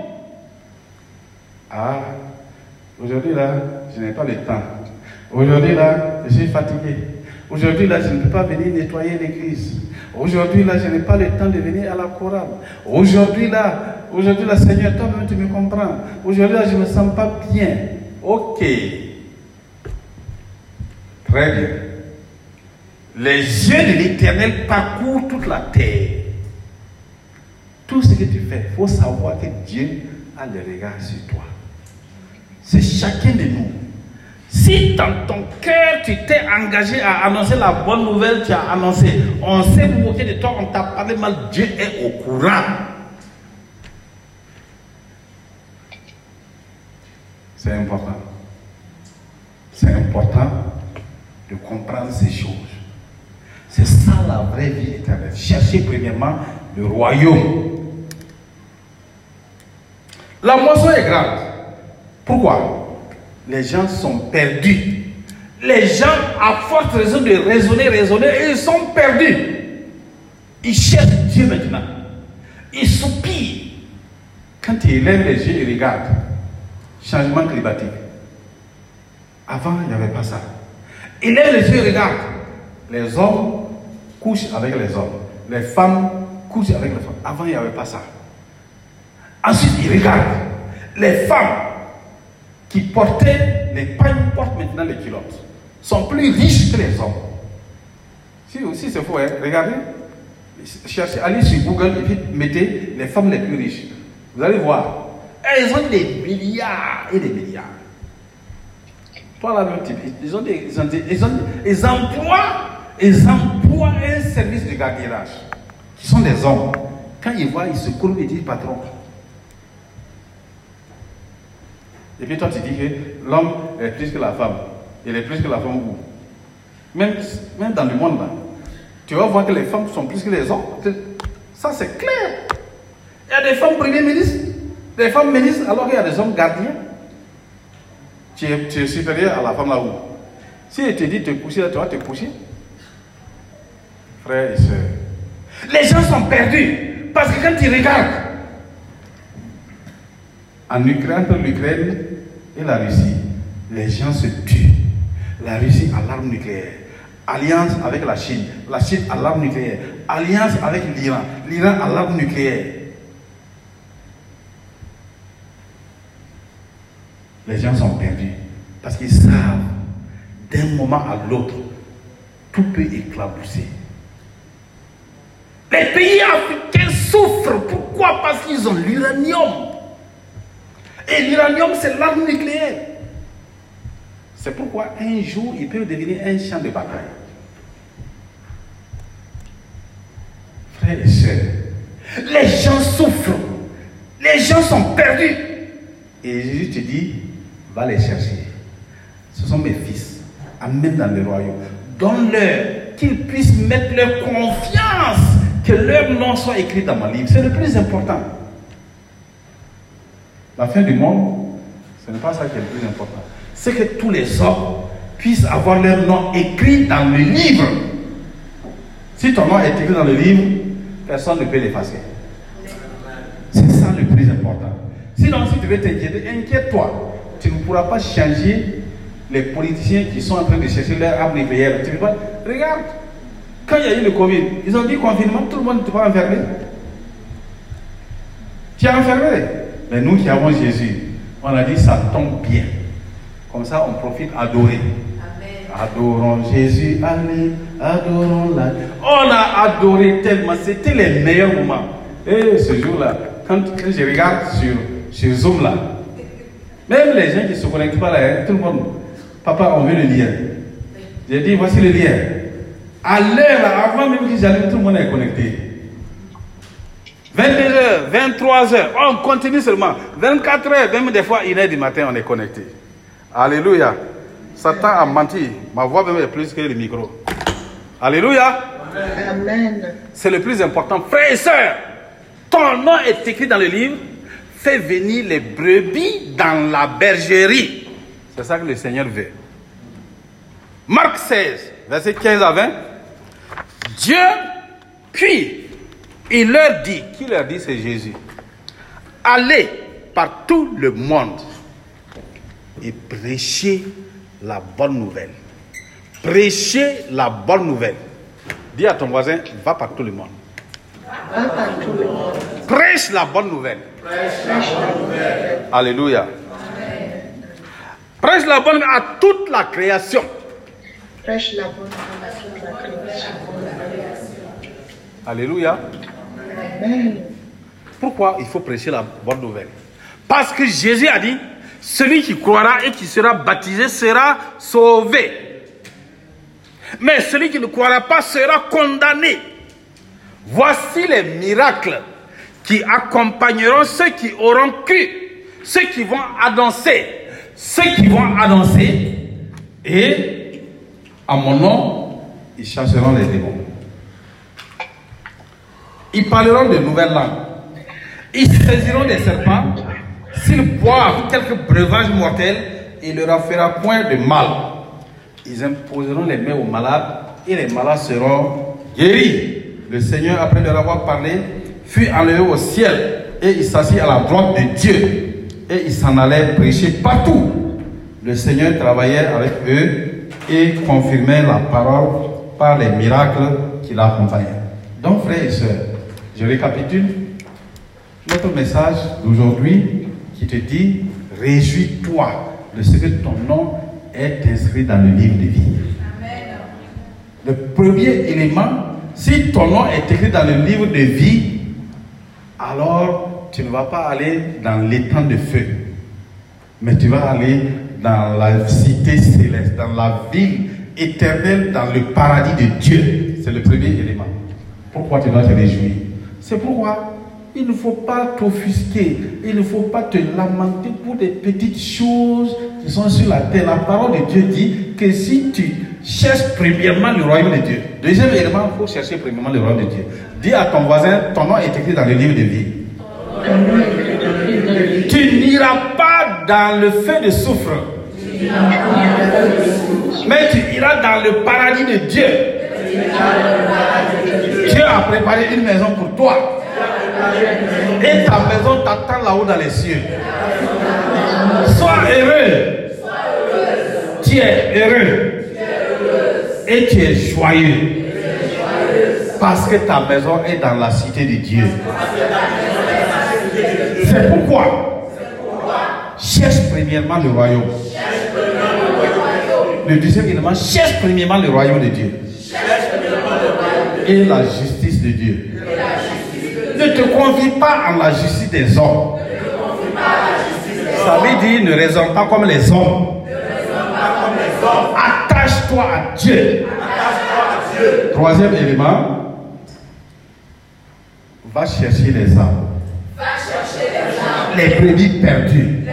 Ah, aujourd'hui là, je n'ai pas le temps. Aujourd'hui là, je suis fatigué. Aujourd'hui là, je ne peux pas venir nettoyer l'église. Aujourd'hui là, je n'ai pas le temps de venir à la chorale. Aujourd'hui là, aujourd'hui là, Seigneur, toi-même tu me comprends. Aujourd'hui là, je ne me sens pas bien. Ok. Très bien. Les yeux de l'éternel parcourent toute la terre. Tout ce que tu fais, il faut savoir que Dieu a le regard sur toi. C'est chacun de nous. Si dans ton cœur tu t'es engagé à annoncer la bonne nouvelle, tu as annoncé, on s'est moqué de toi, on t'a parlé mal, Dieu est au courant. C'est important. C'est important de comprendre ces choses. C'est ça la vraie vie éternelle. Cherchez premièrement le royaume. La moisson est grande. Pourquoi? Les gens sont perdus. Les gens, à forte raison de raisonner, raisonner, ils sont perdus. Ils cherchent Dieu maintenant. Ils soupirent. Quand ils lèvent les yeux, ils regardent. Changement climatique. Avant, il n'y avait pas ça. Ils lèvent les yeux, ils regardent. Les hommes couchent avec les hommes. Les femmes couchent avec les femmes. Avant, il n'y avait pas ça. Ensuite, ils regardent. Les femmes qui portaient les pagnes portent maintenant les culottes. Sont plus riches que les hommes. Si aussi c'est faux, hein, regardez. Allez sur Google et mettez les femmes les plus riches. Vous allez voir. Elles ont des milliards et des milliards. Toi là, même type, ils ont des, ils ont des- ils ont- ils emploient, ils emploient un service de gardiennage, qui sont des hommes. Quand ils voient, ils se courbent et disent patron. Et puis toi, tu dis que l'homme est plus que la femme. Il est plus que la femme où même, même dans le monde là, tu vas voir que les femmes sont plus que les hommes. Ça, c'est clair. Il y a des femmes premiers ministres, des femmes ministres, alors qu'il y a des hommes gardiens. Tu es, tu es supérieur à la femme là-haut. Si elle te dit de te là, tu vas te coucher. Frères et sœurs. Les gens sont perdus. Parce que quand ils regardent, en Ukraine, l'Ukraine et la Russie, les gens se tuent. La Russie a l'arme nucléaire. Alliance avec la Chine. La Chine a l'arme nucléaire. Alliance avec l'Iran. L'Iran a l'arme nucléaire. Les gens sont perdus parce qu'ils savent d'un moment à l'autre, tout peut éclabousser. Les pays africains souffrent. Pourquoi? Parce qu'ils ont l'uranium. Et l'uranium, c'est l'arme nucléaire. C'est pourquoi un jour, il peut devenir un champ de bataille. Frères et sœurs, les gens souffrent. Les gens sont perdus. Et Jésus te dit, va les chercher. Ce sont mes fils. Amène dans le royaume. Donne-leur qu'ils puissent mettre leur confiance, que leur nom soit écrit dans ma livre. C'est le plus important. La fin du monde, ce n'est pas ça qui est le plus important. C'est que tous les hommes puissent avoir leur nom écrit dans le livre. Si ton nom est écrit dans le livre, personne ne peut l'effacer. C'est ça le plus important. Sinon, si tu veux t'inquiéter, inquiète-toi. Tu ne pourras pas changer les politiciens qui sont en train de chercher leur arme nucléaire. Tu vois, regarde, quand il y a eu le Covid, ils ont dit confinement, tout le monde ne pas enfermé. Tu es enfermé. Mais nous qui avons Jésus, on a dit ça tombe bien. Comme ça, on profite adorer. Adorons Jésus, allez, adorons la. On a adoré tellement, c'était les meilleurs moments. Et ce jour-là, quand, quand je regarde sur, sur Zoom là, même les gens qui ne se connectent pas là, hein, tout le monde, papa, on veut le lien. J'ai dit, voici le lien. À l'heure, là, avant même que j'allume, tout le monde est connecté. 22h, 23h, on continue seulement. 24h, même des fois, 1h du matin, on est connecté. Alléluia. Satan a menti. Ma voix même est plus que le micro. Alléluia. Amen. C'est le plus important. Frères et sœurs, ton nom est écrit dans le livre. Fais venir les brebis dans la bergerie. C'est ça que le Seigneur veut. Marc 16, verset 15 à 20. Dieu, puis, il leur dit, qui leur dit c'est Jésus, allez par tout le monde et prêchez la bonne nouvelle. Prêchez la bonne nouvelle. Dis à ton voisin, va par tout le monde. Va par tout le monde. Prêche la bonne nouvelle. Prêche la nouvelle. Alléluia. Prêche la bonne nouvelle à toute la création. Prêche la bonne nouvelle à toute la création. Alléluia. Pourquoi il faut prêcher la bonne nouvelle? Parce que Jésus a dit, celui qui croira et qui sera baptisé sera sauvé. Mais celui qui ne croira pas sera condamné. Voici les miracles qui accompagneront ceux qui auront cru, ceux qui vont annoncer, ceux qui vont annoncer, et à mon nom, ils chasseront les démons. Ils parleront de nouvelles langues. Ils saisiront des serpents. S'ils boivent quelques breuvages mortels, il ne leur fera point de mal. Ils imposeront les mains aux malades et les malades seront guéris. Le Seigneur, après leur avoir parlé, fut enlevé au ciel et il s'assit à la droite de Dieu. Et il s'en allait prêcher partout. Le Seigneur travaillait avec eux et confirmait la parole par les miracles qui l'accompagnaient. Donc, frères et sœurs, je récapitule notre message d'aujourd'hui qui te dit Réjouis-toi de ce que ton nom est inscrit dans le livre de vie. Le premier élément, si ton nom est écrit dans le livre de vie, alors tu ne vas pas aller dans l'étang de feu, mais tu vas aller dans la cité céleste, dans la ville éternelle, dans le paradis de Dieu. C'est le premier élément. Pourquoi tu dois te réjouir? C'est pourquoi il ne faut pas t'offusquer, il ne faut pas te lamenter pour des petites choses qui sont sur la terre. La parole de Dieu dit que si tu cherches premièrement le royaume de Dieu, deuxième élément, il faut chercher premièrement le royaume de Dieu. Dis à ton voisin, ton nom est écrit dans le livre de vie. Tu n'iras pas dans le feu de soufre. mais tu iras dans le paradis de Dieu. Dieu a préparé une maison pour toi. Et ta maison t'attend là-haut dans les cieux. Sois heureux. Tu es heureux. Et tu es joyeux. Parce que ta maison est dans la cité de Dieu. C'est pourquoi cherche premièrement le royaume. Le deuxième élément, cherche premièrement le royaume de Dieu. Et la justice de Dieu. Ne te confie pas en la justice des hommes. Ça veut dire ne raisonne pas comme les hommes. Attache-toi à Dieu. Troisième élément, va chercher les âmes. Les brebis perdues.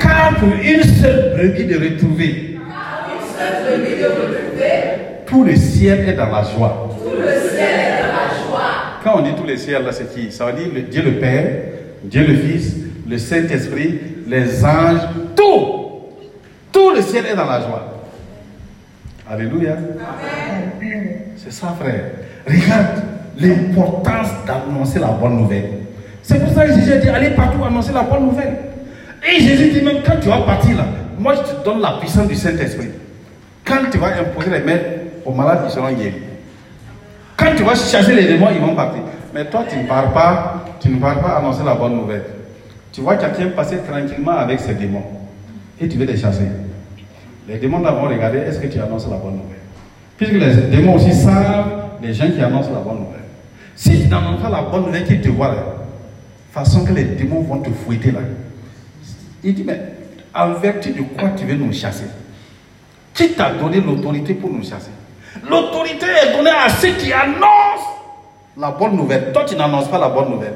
Car pour une seule brebis de retrouver, tout le ciel est dans la joie. Quand on dit tout le ciel, là, c'est qui? Ça veut dire le Dieu le Père, Dieu le Fils, le Saint-Esprit, les anges, tout. Tout le ciel est dans la joie. Alléluia. C'est ça, frère. Regarde l'importance d'annoncer la bonne nouvelle. C'est pour ça que Jésus a dit allez partout annoncer la bonne nouvelle. Et Jésus dit même quand tu vas partir là, Moi, je te donne la puissance du Saint-Esprit. Quand tu vas imposer les mains aux malades, ils seront guéris. Quand tu vas chasser les démons, ils vont partir. Mais toi, tu ne pars pas, tu ne pars pas annoncer la bonne nouvelle. Tu vois quelqu'un passer tranquillement avec ses démons et tu veux les chasser. Les démons vont regarder est-ce que tu annonces la bonne nouvelle? Puisque les démons aussi savent les gens qui annoncent la bonne nouvelle. Si tu n'annonces pas la bonne nouvelle qu'ils te voient là, façon que les démons vont te fouetter là. Il dit, mais en vertu de quoi tu veux nous chasser? Qui t'a donné l'autorité pour nous chasser? L'autorité est donnée à ceux qui annoncent la bonne nouvelle. Toi, tu n'annonces pas la bonne nouvelle.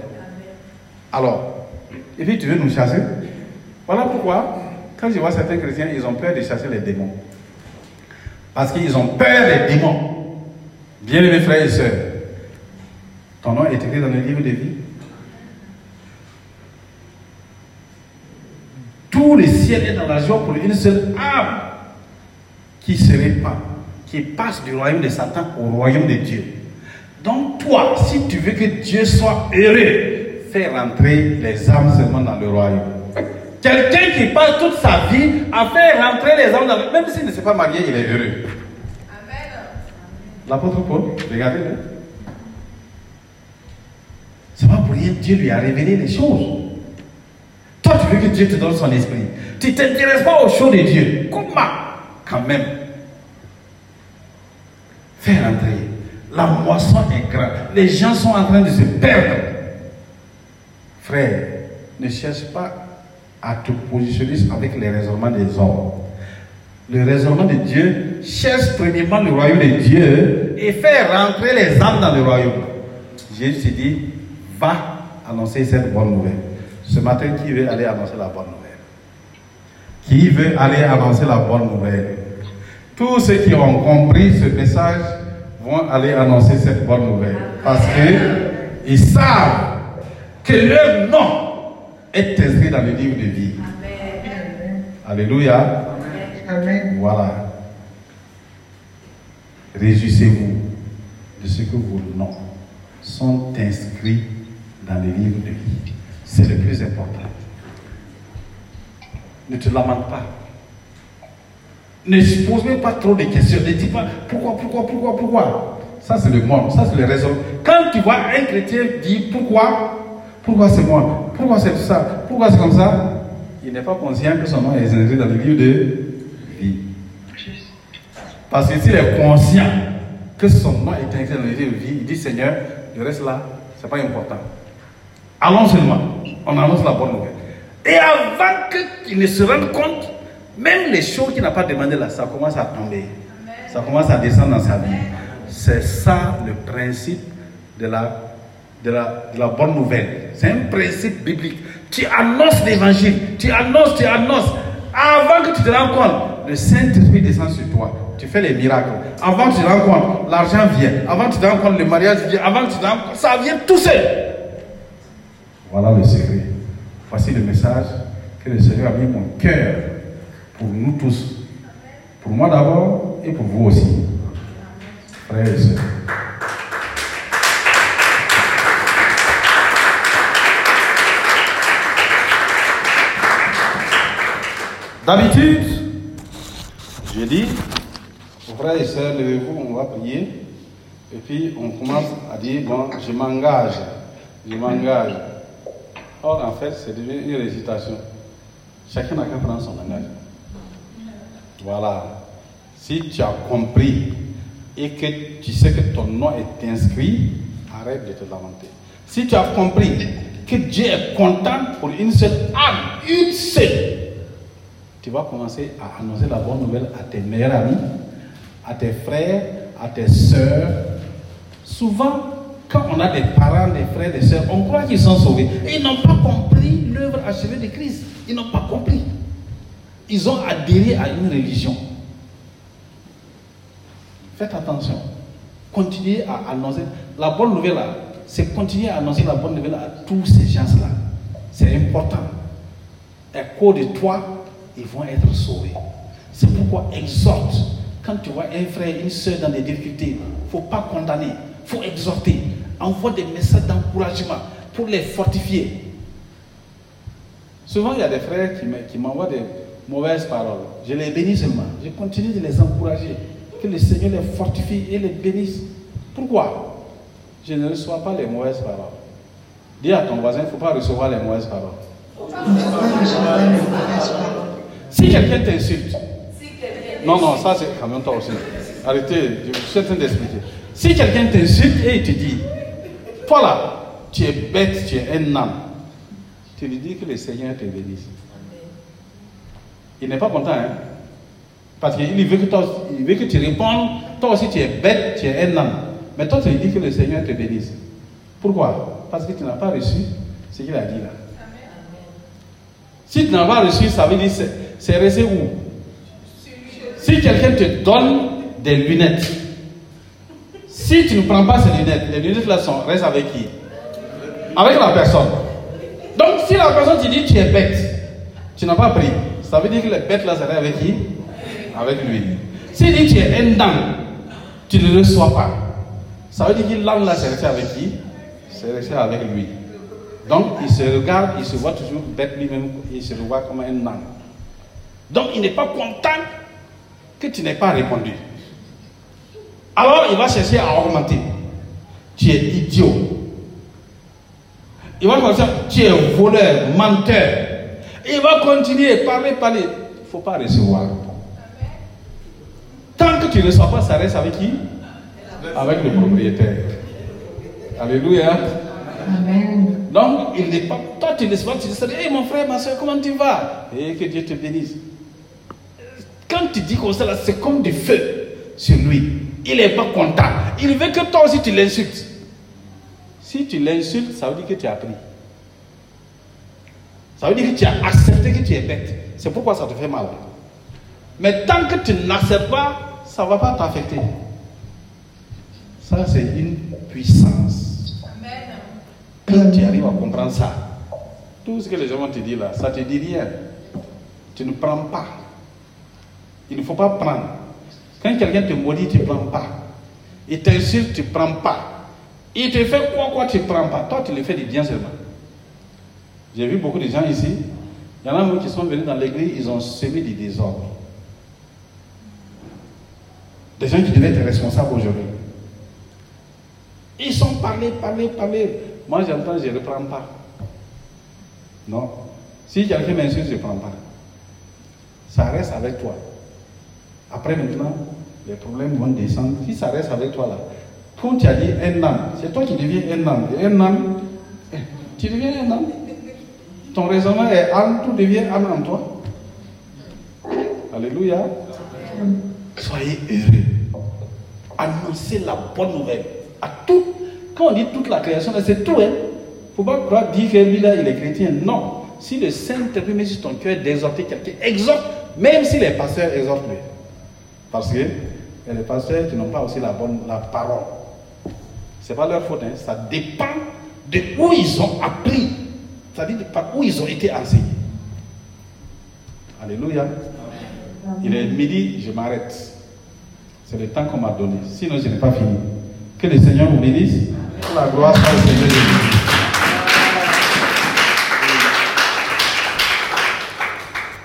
Alors, et puis tu veux nous chasser? Voilà pourquoi, quand je vois certains chrétiens, ils ont peur de chasser les démons. Parce qu'ils ont peur des démons. Bien aimés frères et sœurs, ton nom est écrit dans le livre de vie. Tout le ciel est dans la joie pour une seule âme qui se répand, qui passe du royaume de Satan au royaume de Dieu. Donc toi, si tu veux que Dieu soit heureux, fais rentrer les âmes seulement dans le royaume. Quelqu'un qui passe toute sa vie à faire rentrer les âmes dans le même s'il ne s'est pas marié, il est heureux. L'apôtre Paul, regardez-le. C'est pas pour rien Dieu lui a révélé les choses. Toi, tu veux que Dieu te donne son esprit. Tu ne t'intéresses pas aux choses de Dieu. Comment? Quand même. Fais rentrer. La moisson est grande. Les gens sont en train de se perdre. Frère, ne cherche pas à te positionner avec les raisonnements des hommes. Le raisonnement de Dieu cherche premièrement le royaume de Dieu et fait rentrer les âmes dans le royaume. Jésus dit, va annoncer cette bonne nouvelle. Ce matin, qui veut aller annoncer la bonne nouvelle? Qui veut aller annoncer la bonne nouvelle? Tous ceux qui ont compris ce message vont aller annoncer cette bonne nouvelle. Parce qu'ils savent que leur nom est inscrit dans le livre de vie. Alléluia. Voilà. Réjouissez-vous de ce que vos noms sont inscrits dans le livre de vie. C'est le plus important. Ne te lamente pas. Ne se pose même pas trop de questions. Ne dis pas pourquoi, pourquoi, pourquoi, pourquoi. Ça, c'est le monde. Ça, c'est le raison. Quand tu vois un chrétien dire pourquoi, pourquoi c'est moi, pourquoi c'est ça, pourquoi c'est comme ça, il n'est pas conscient que son nom est inscrit dans le livre de vie. Parce que s'il est conscient que son nom est inscrit dans le livre de vie, il dit Seigneur, le reste là, ce n'est pas important. Allons seulement, on annonce la bonne nouvelle. Et avant qu'il ne se rende compte, même les choses qu'il n'a pas demandé là, ça commence à tomber. Ça commence à descendre dans sa vie. C'est ça le principe de la, de la, bonne nouvelle. C'est un principe biblique. Tu annonces l'évangile, tu annonces, tu annonces. Avant que tu te rends compte, le Saint-Esprit descend sur toi. Tu fais les miracles. Avant que tu te rends compte, l'argent vient. Avant que tu te rends compte, le mariage vient. Avant que tu te rends compte, ça vient tout seul. Voilà le secret. Voici le message que le Seigneur a mis mon cœur pour nous tous. Pour moi d'abord et pour vous aussi. Frères et sœurs. D'habitude, je dis, frères et sœurs, levez-vous, on va prier. Et puis on commence à dire, bon, je m'engage, je m'engage. Or, en fait, c'est devenu une récitation. Chacun n'a qu'à prendre son engagement. Voilà. Si tu as compris et que tu sais que ton nom est inscrit, arrête de te lamenter. Si tu as compris que Dieu est content pour une seule âme, une seule, tu vas commencer à annoncer la bonne nouvelle à tes meilleurs amis, à tes frères, à tes soeurs. Souvent, quand on a des parents, des frères, des soeurs, on croit qu'ils sont sauvés. Ils n'ont pas compris l'œuvre achevée de Christ. Ils n'ont pas compris. Ils ont adhéré à une religion. Faites attention. Continuez à annoncer. La bonne nouvelle, c'est continuer à annoncer la bonne nouvelle à tous ces gens-là. C'est important. À cause de toi, ils vont être sauvés. C'est pourquoi exhorte. Quand tu vois un frère, une soeur dans des difficultés, il ne faut pas condamner, il faut exhorter. Envoie des messages d'encouragement pour les fortifier. Souvent, il y a des frères qui m'envoient des, mauvaises paroles. Je les bénis seulement. Je continue de les encourager. Que le Seigneur les fortifie et les bénisse. Pourquoi? Je ne reçois pas les mauvaises paroles. Dis à ton voisin, il ne faut pas recevoir les mauvaises paroles. Si quelqu'un t'insulte, non, non, ça c'est quand même toi aussi. Arrêtez, je suis en train d'expliquer. Si quelqu'un t'insulte et il te dit, voilà, tu es bête, tu es un âme, tu lui dis que le Seigneur te bénisse. Il n'est pas content, hein? Parce qu'il veut que, il veut que tu répondes, toi aussi tu es bête, tu es un âme. Mais toi tu dis que le Seigneur te bénisse. Pourquoi? Parce que tu n'as pas reçu ce qu'il a dit là. Si tu n'as pas reçu, ça veut dire c'est resté où? Si quelqu'un te donne des lunettes, si tu ne prends pas ces lunettes, les lunettes là sont, restent avec qui? Avec la personne. Donc si la personne te dit tu es bête, tu n'as pas pris, ça veut dire que les bêtes là seraient avec qui? Avec lui. S'il dit tu es un dame, tu ne reçois pas. Ça veut dire que l'âme là c'est resté avec qui? C'est resté avec lui. Donc il se regarde, il se voit toujours bête lui-même, il se revoit comme un âne. Donc il n'est pas content que tu n'aies pas répondu. Alors il va chercher à augmenter. Tu es idiot. Il va commencer, tu es voleur, menteur. Et il va continuer, parler, parler. Il ne faut pas recevoir. Tant que tu ne reçois pas, ça reste avec qui? Avec le propriétaire. Alléluia. Amen. Donc, il n'est pas. Toi, tu ne sais pas, tu dis, hé mon frère, ma soeur, comment tu vas? Et que Dieu te bénisse. Quand tu dis comme ça, c'est comme du feu sur lui. Il n'est pas content. Il veut que toi aussi tu l'insultes. Si tu l'insultes, ça veut dire que tu as appris. Ça veut dire que tu as accepté que tu es bête. C'est pourquoi ça te fait mal. Mais tant que tu n'acceptes pas, ça ne va pas t'affecter. Ça, c'est une puissance. Quand tu arrives à comprendre ça, tout ce que les gens vont te dire là, ça ne te dit rien. Tu ne prends pas. Il ne faut pas prendre. Quand quelqu'un te maudit, tu ne prends pas. Il t'insulte, tu ne prends pas. Il te fait quoi, quoi, tu ne prends pas. Toi, tu le fais du bien seulement. J'ai vu beaucoup de gens ici. Il y en a même qui sont venus dans l'église, ils ont semé du désordre. Des gens qui devaient être responsables aujourd'hui. Ils sont parlé, parlé, parlé. Moi, j'entends, je ne reprends pas. Non. Si quelqu'un m'insulte, je ne prends pas. Ça reste avec toi. Après, maintenant, les problèmes vont descendre. Si ça reste avec toi là, quand tu as dit un âme, c'est toi qui deviens un âme. Un âme, eh, tu deviens un âme. Ton raisonnement est âme, tout devient âme en toi. Alléluia. Soyez heureux. Annoncez la bonne nouvelle à tout. Quand on dit toute la création, c'est tout. Il ne faut pas croire dire que lui là, il est chrétien. Non. Si le Saint-Esprit met sur ton cœur d'exhorter quelqu'un, exhorte, même si les pasteurs exhortent lui. Parce que les pasteurs qui n'ont pas aussi la bonne la parole. Ce n'est pas leur faute, hein. ça dépend de où ils ont appris. C'est-à-dire par où ils ont été enseignés. Alléluia. Il est midi, je m'arrête. C'est le temps qu'on m'a donné. Sinon, je n'ai pas fini. Que le Seigneur vous bénisse. Que la gloire soit au Seigneur.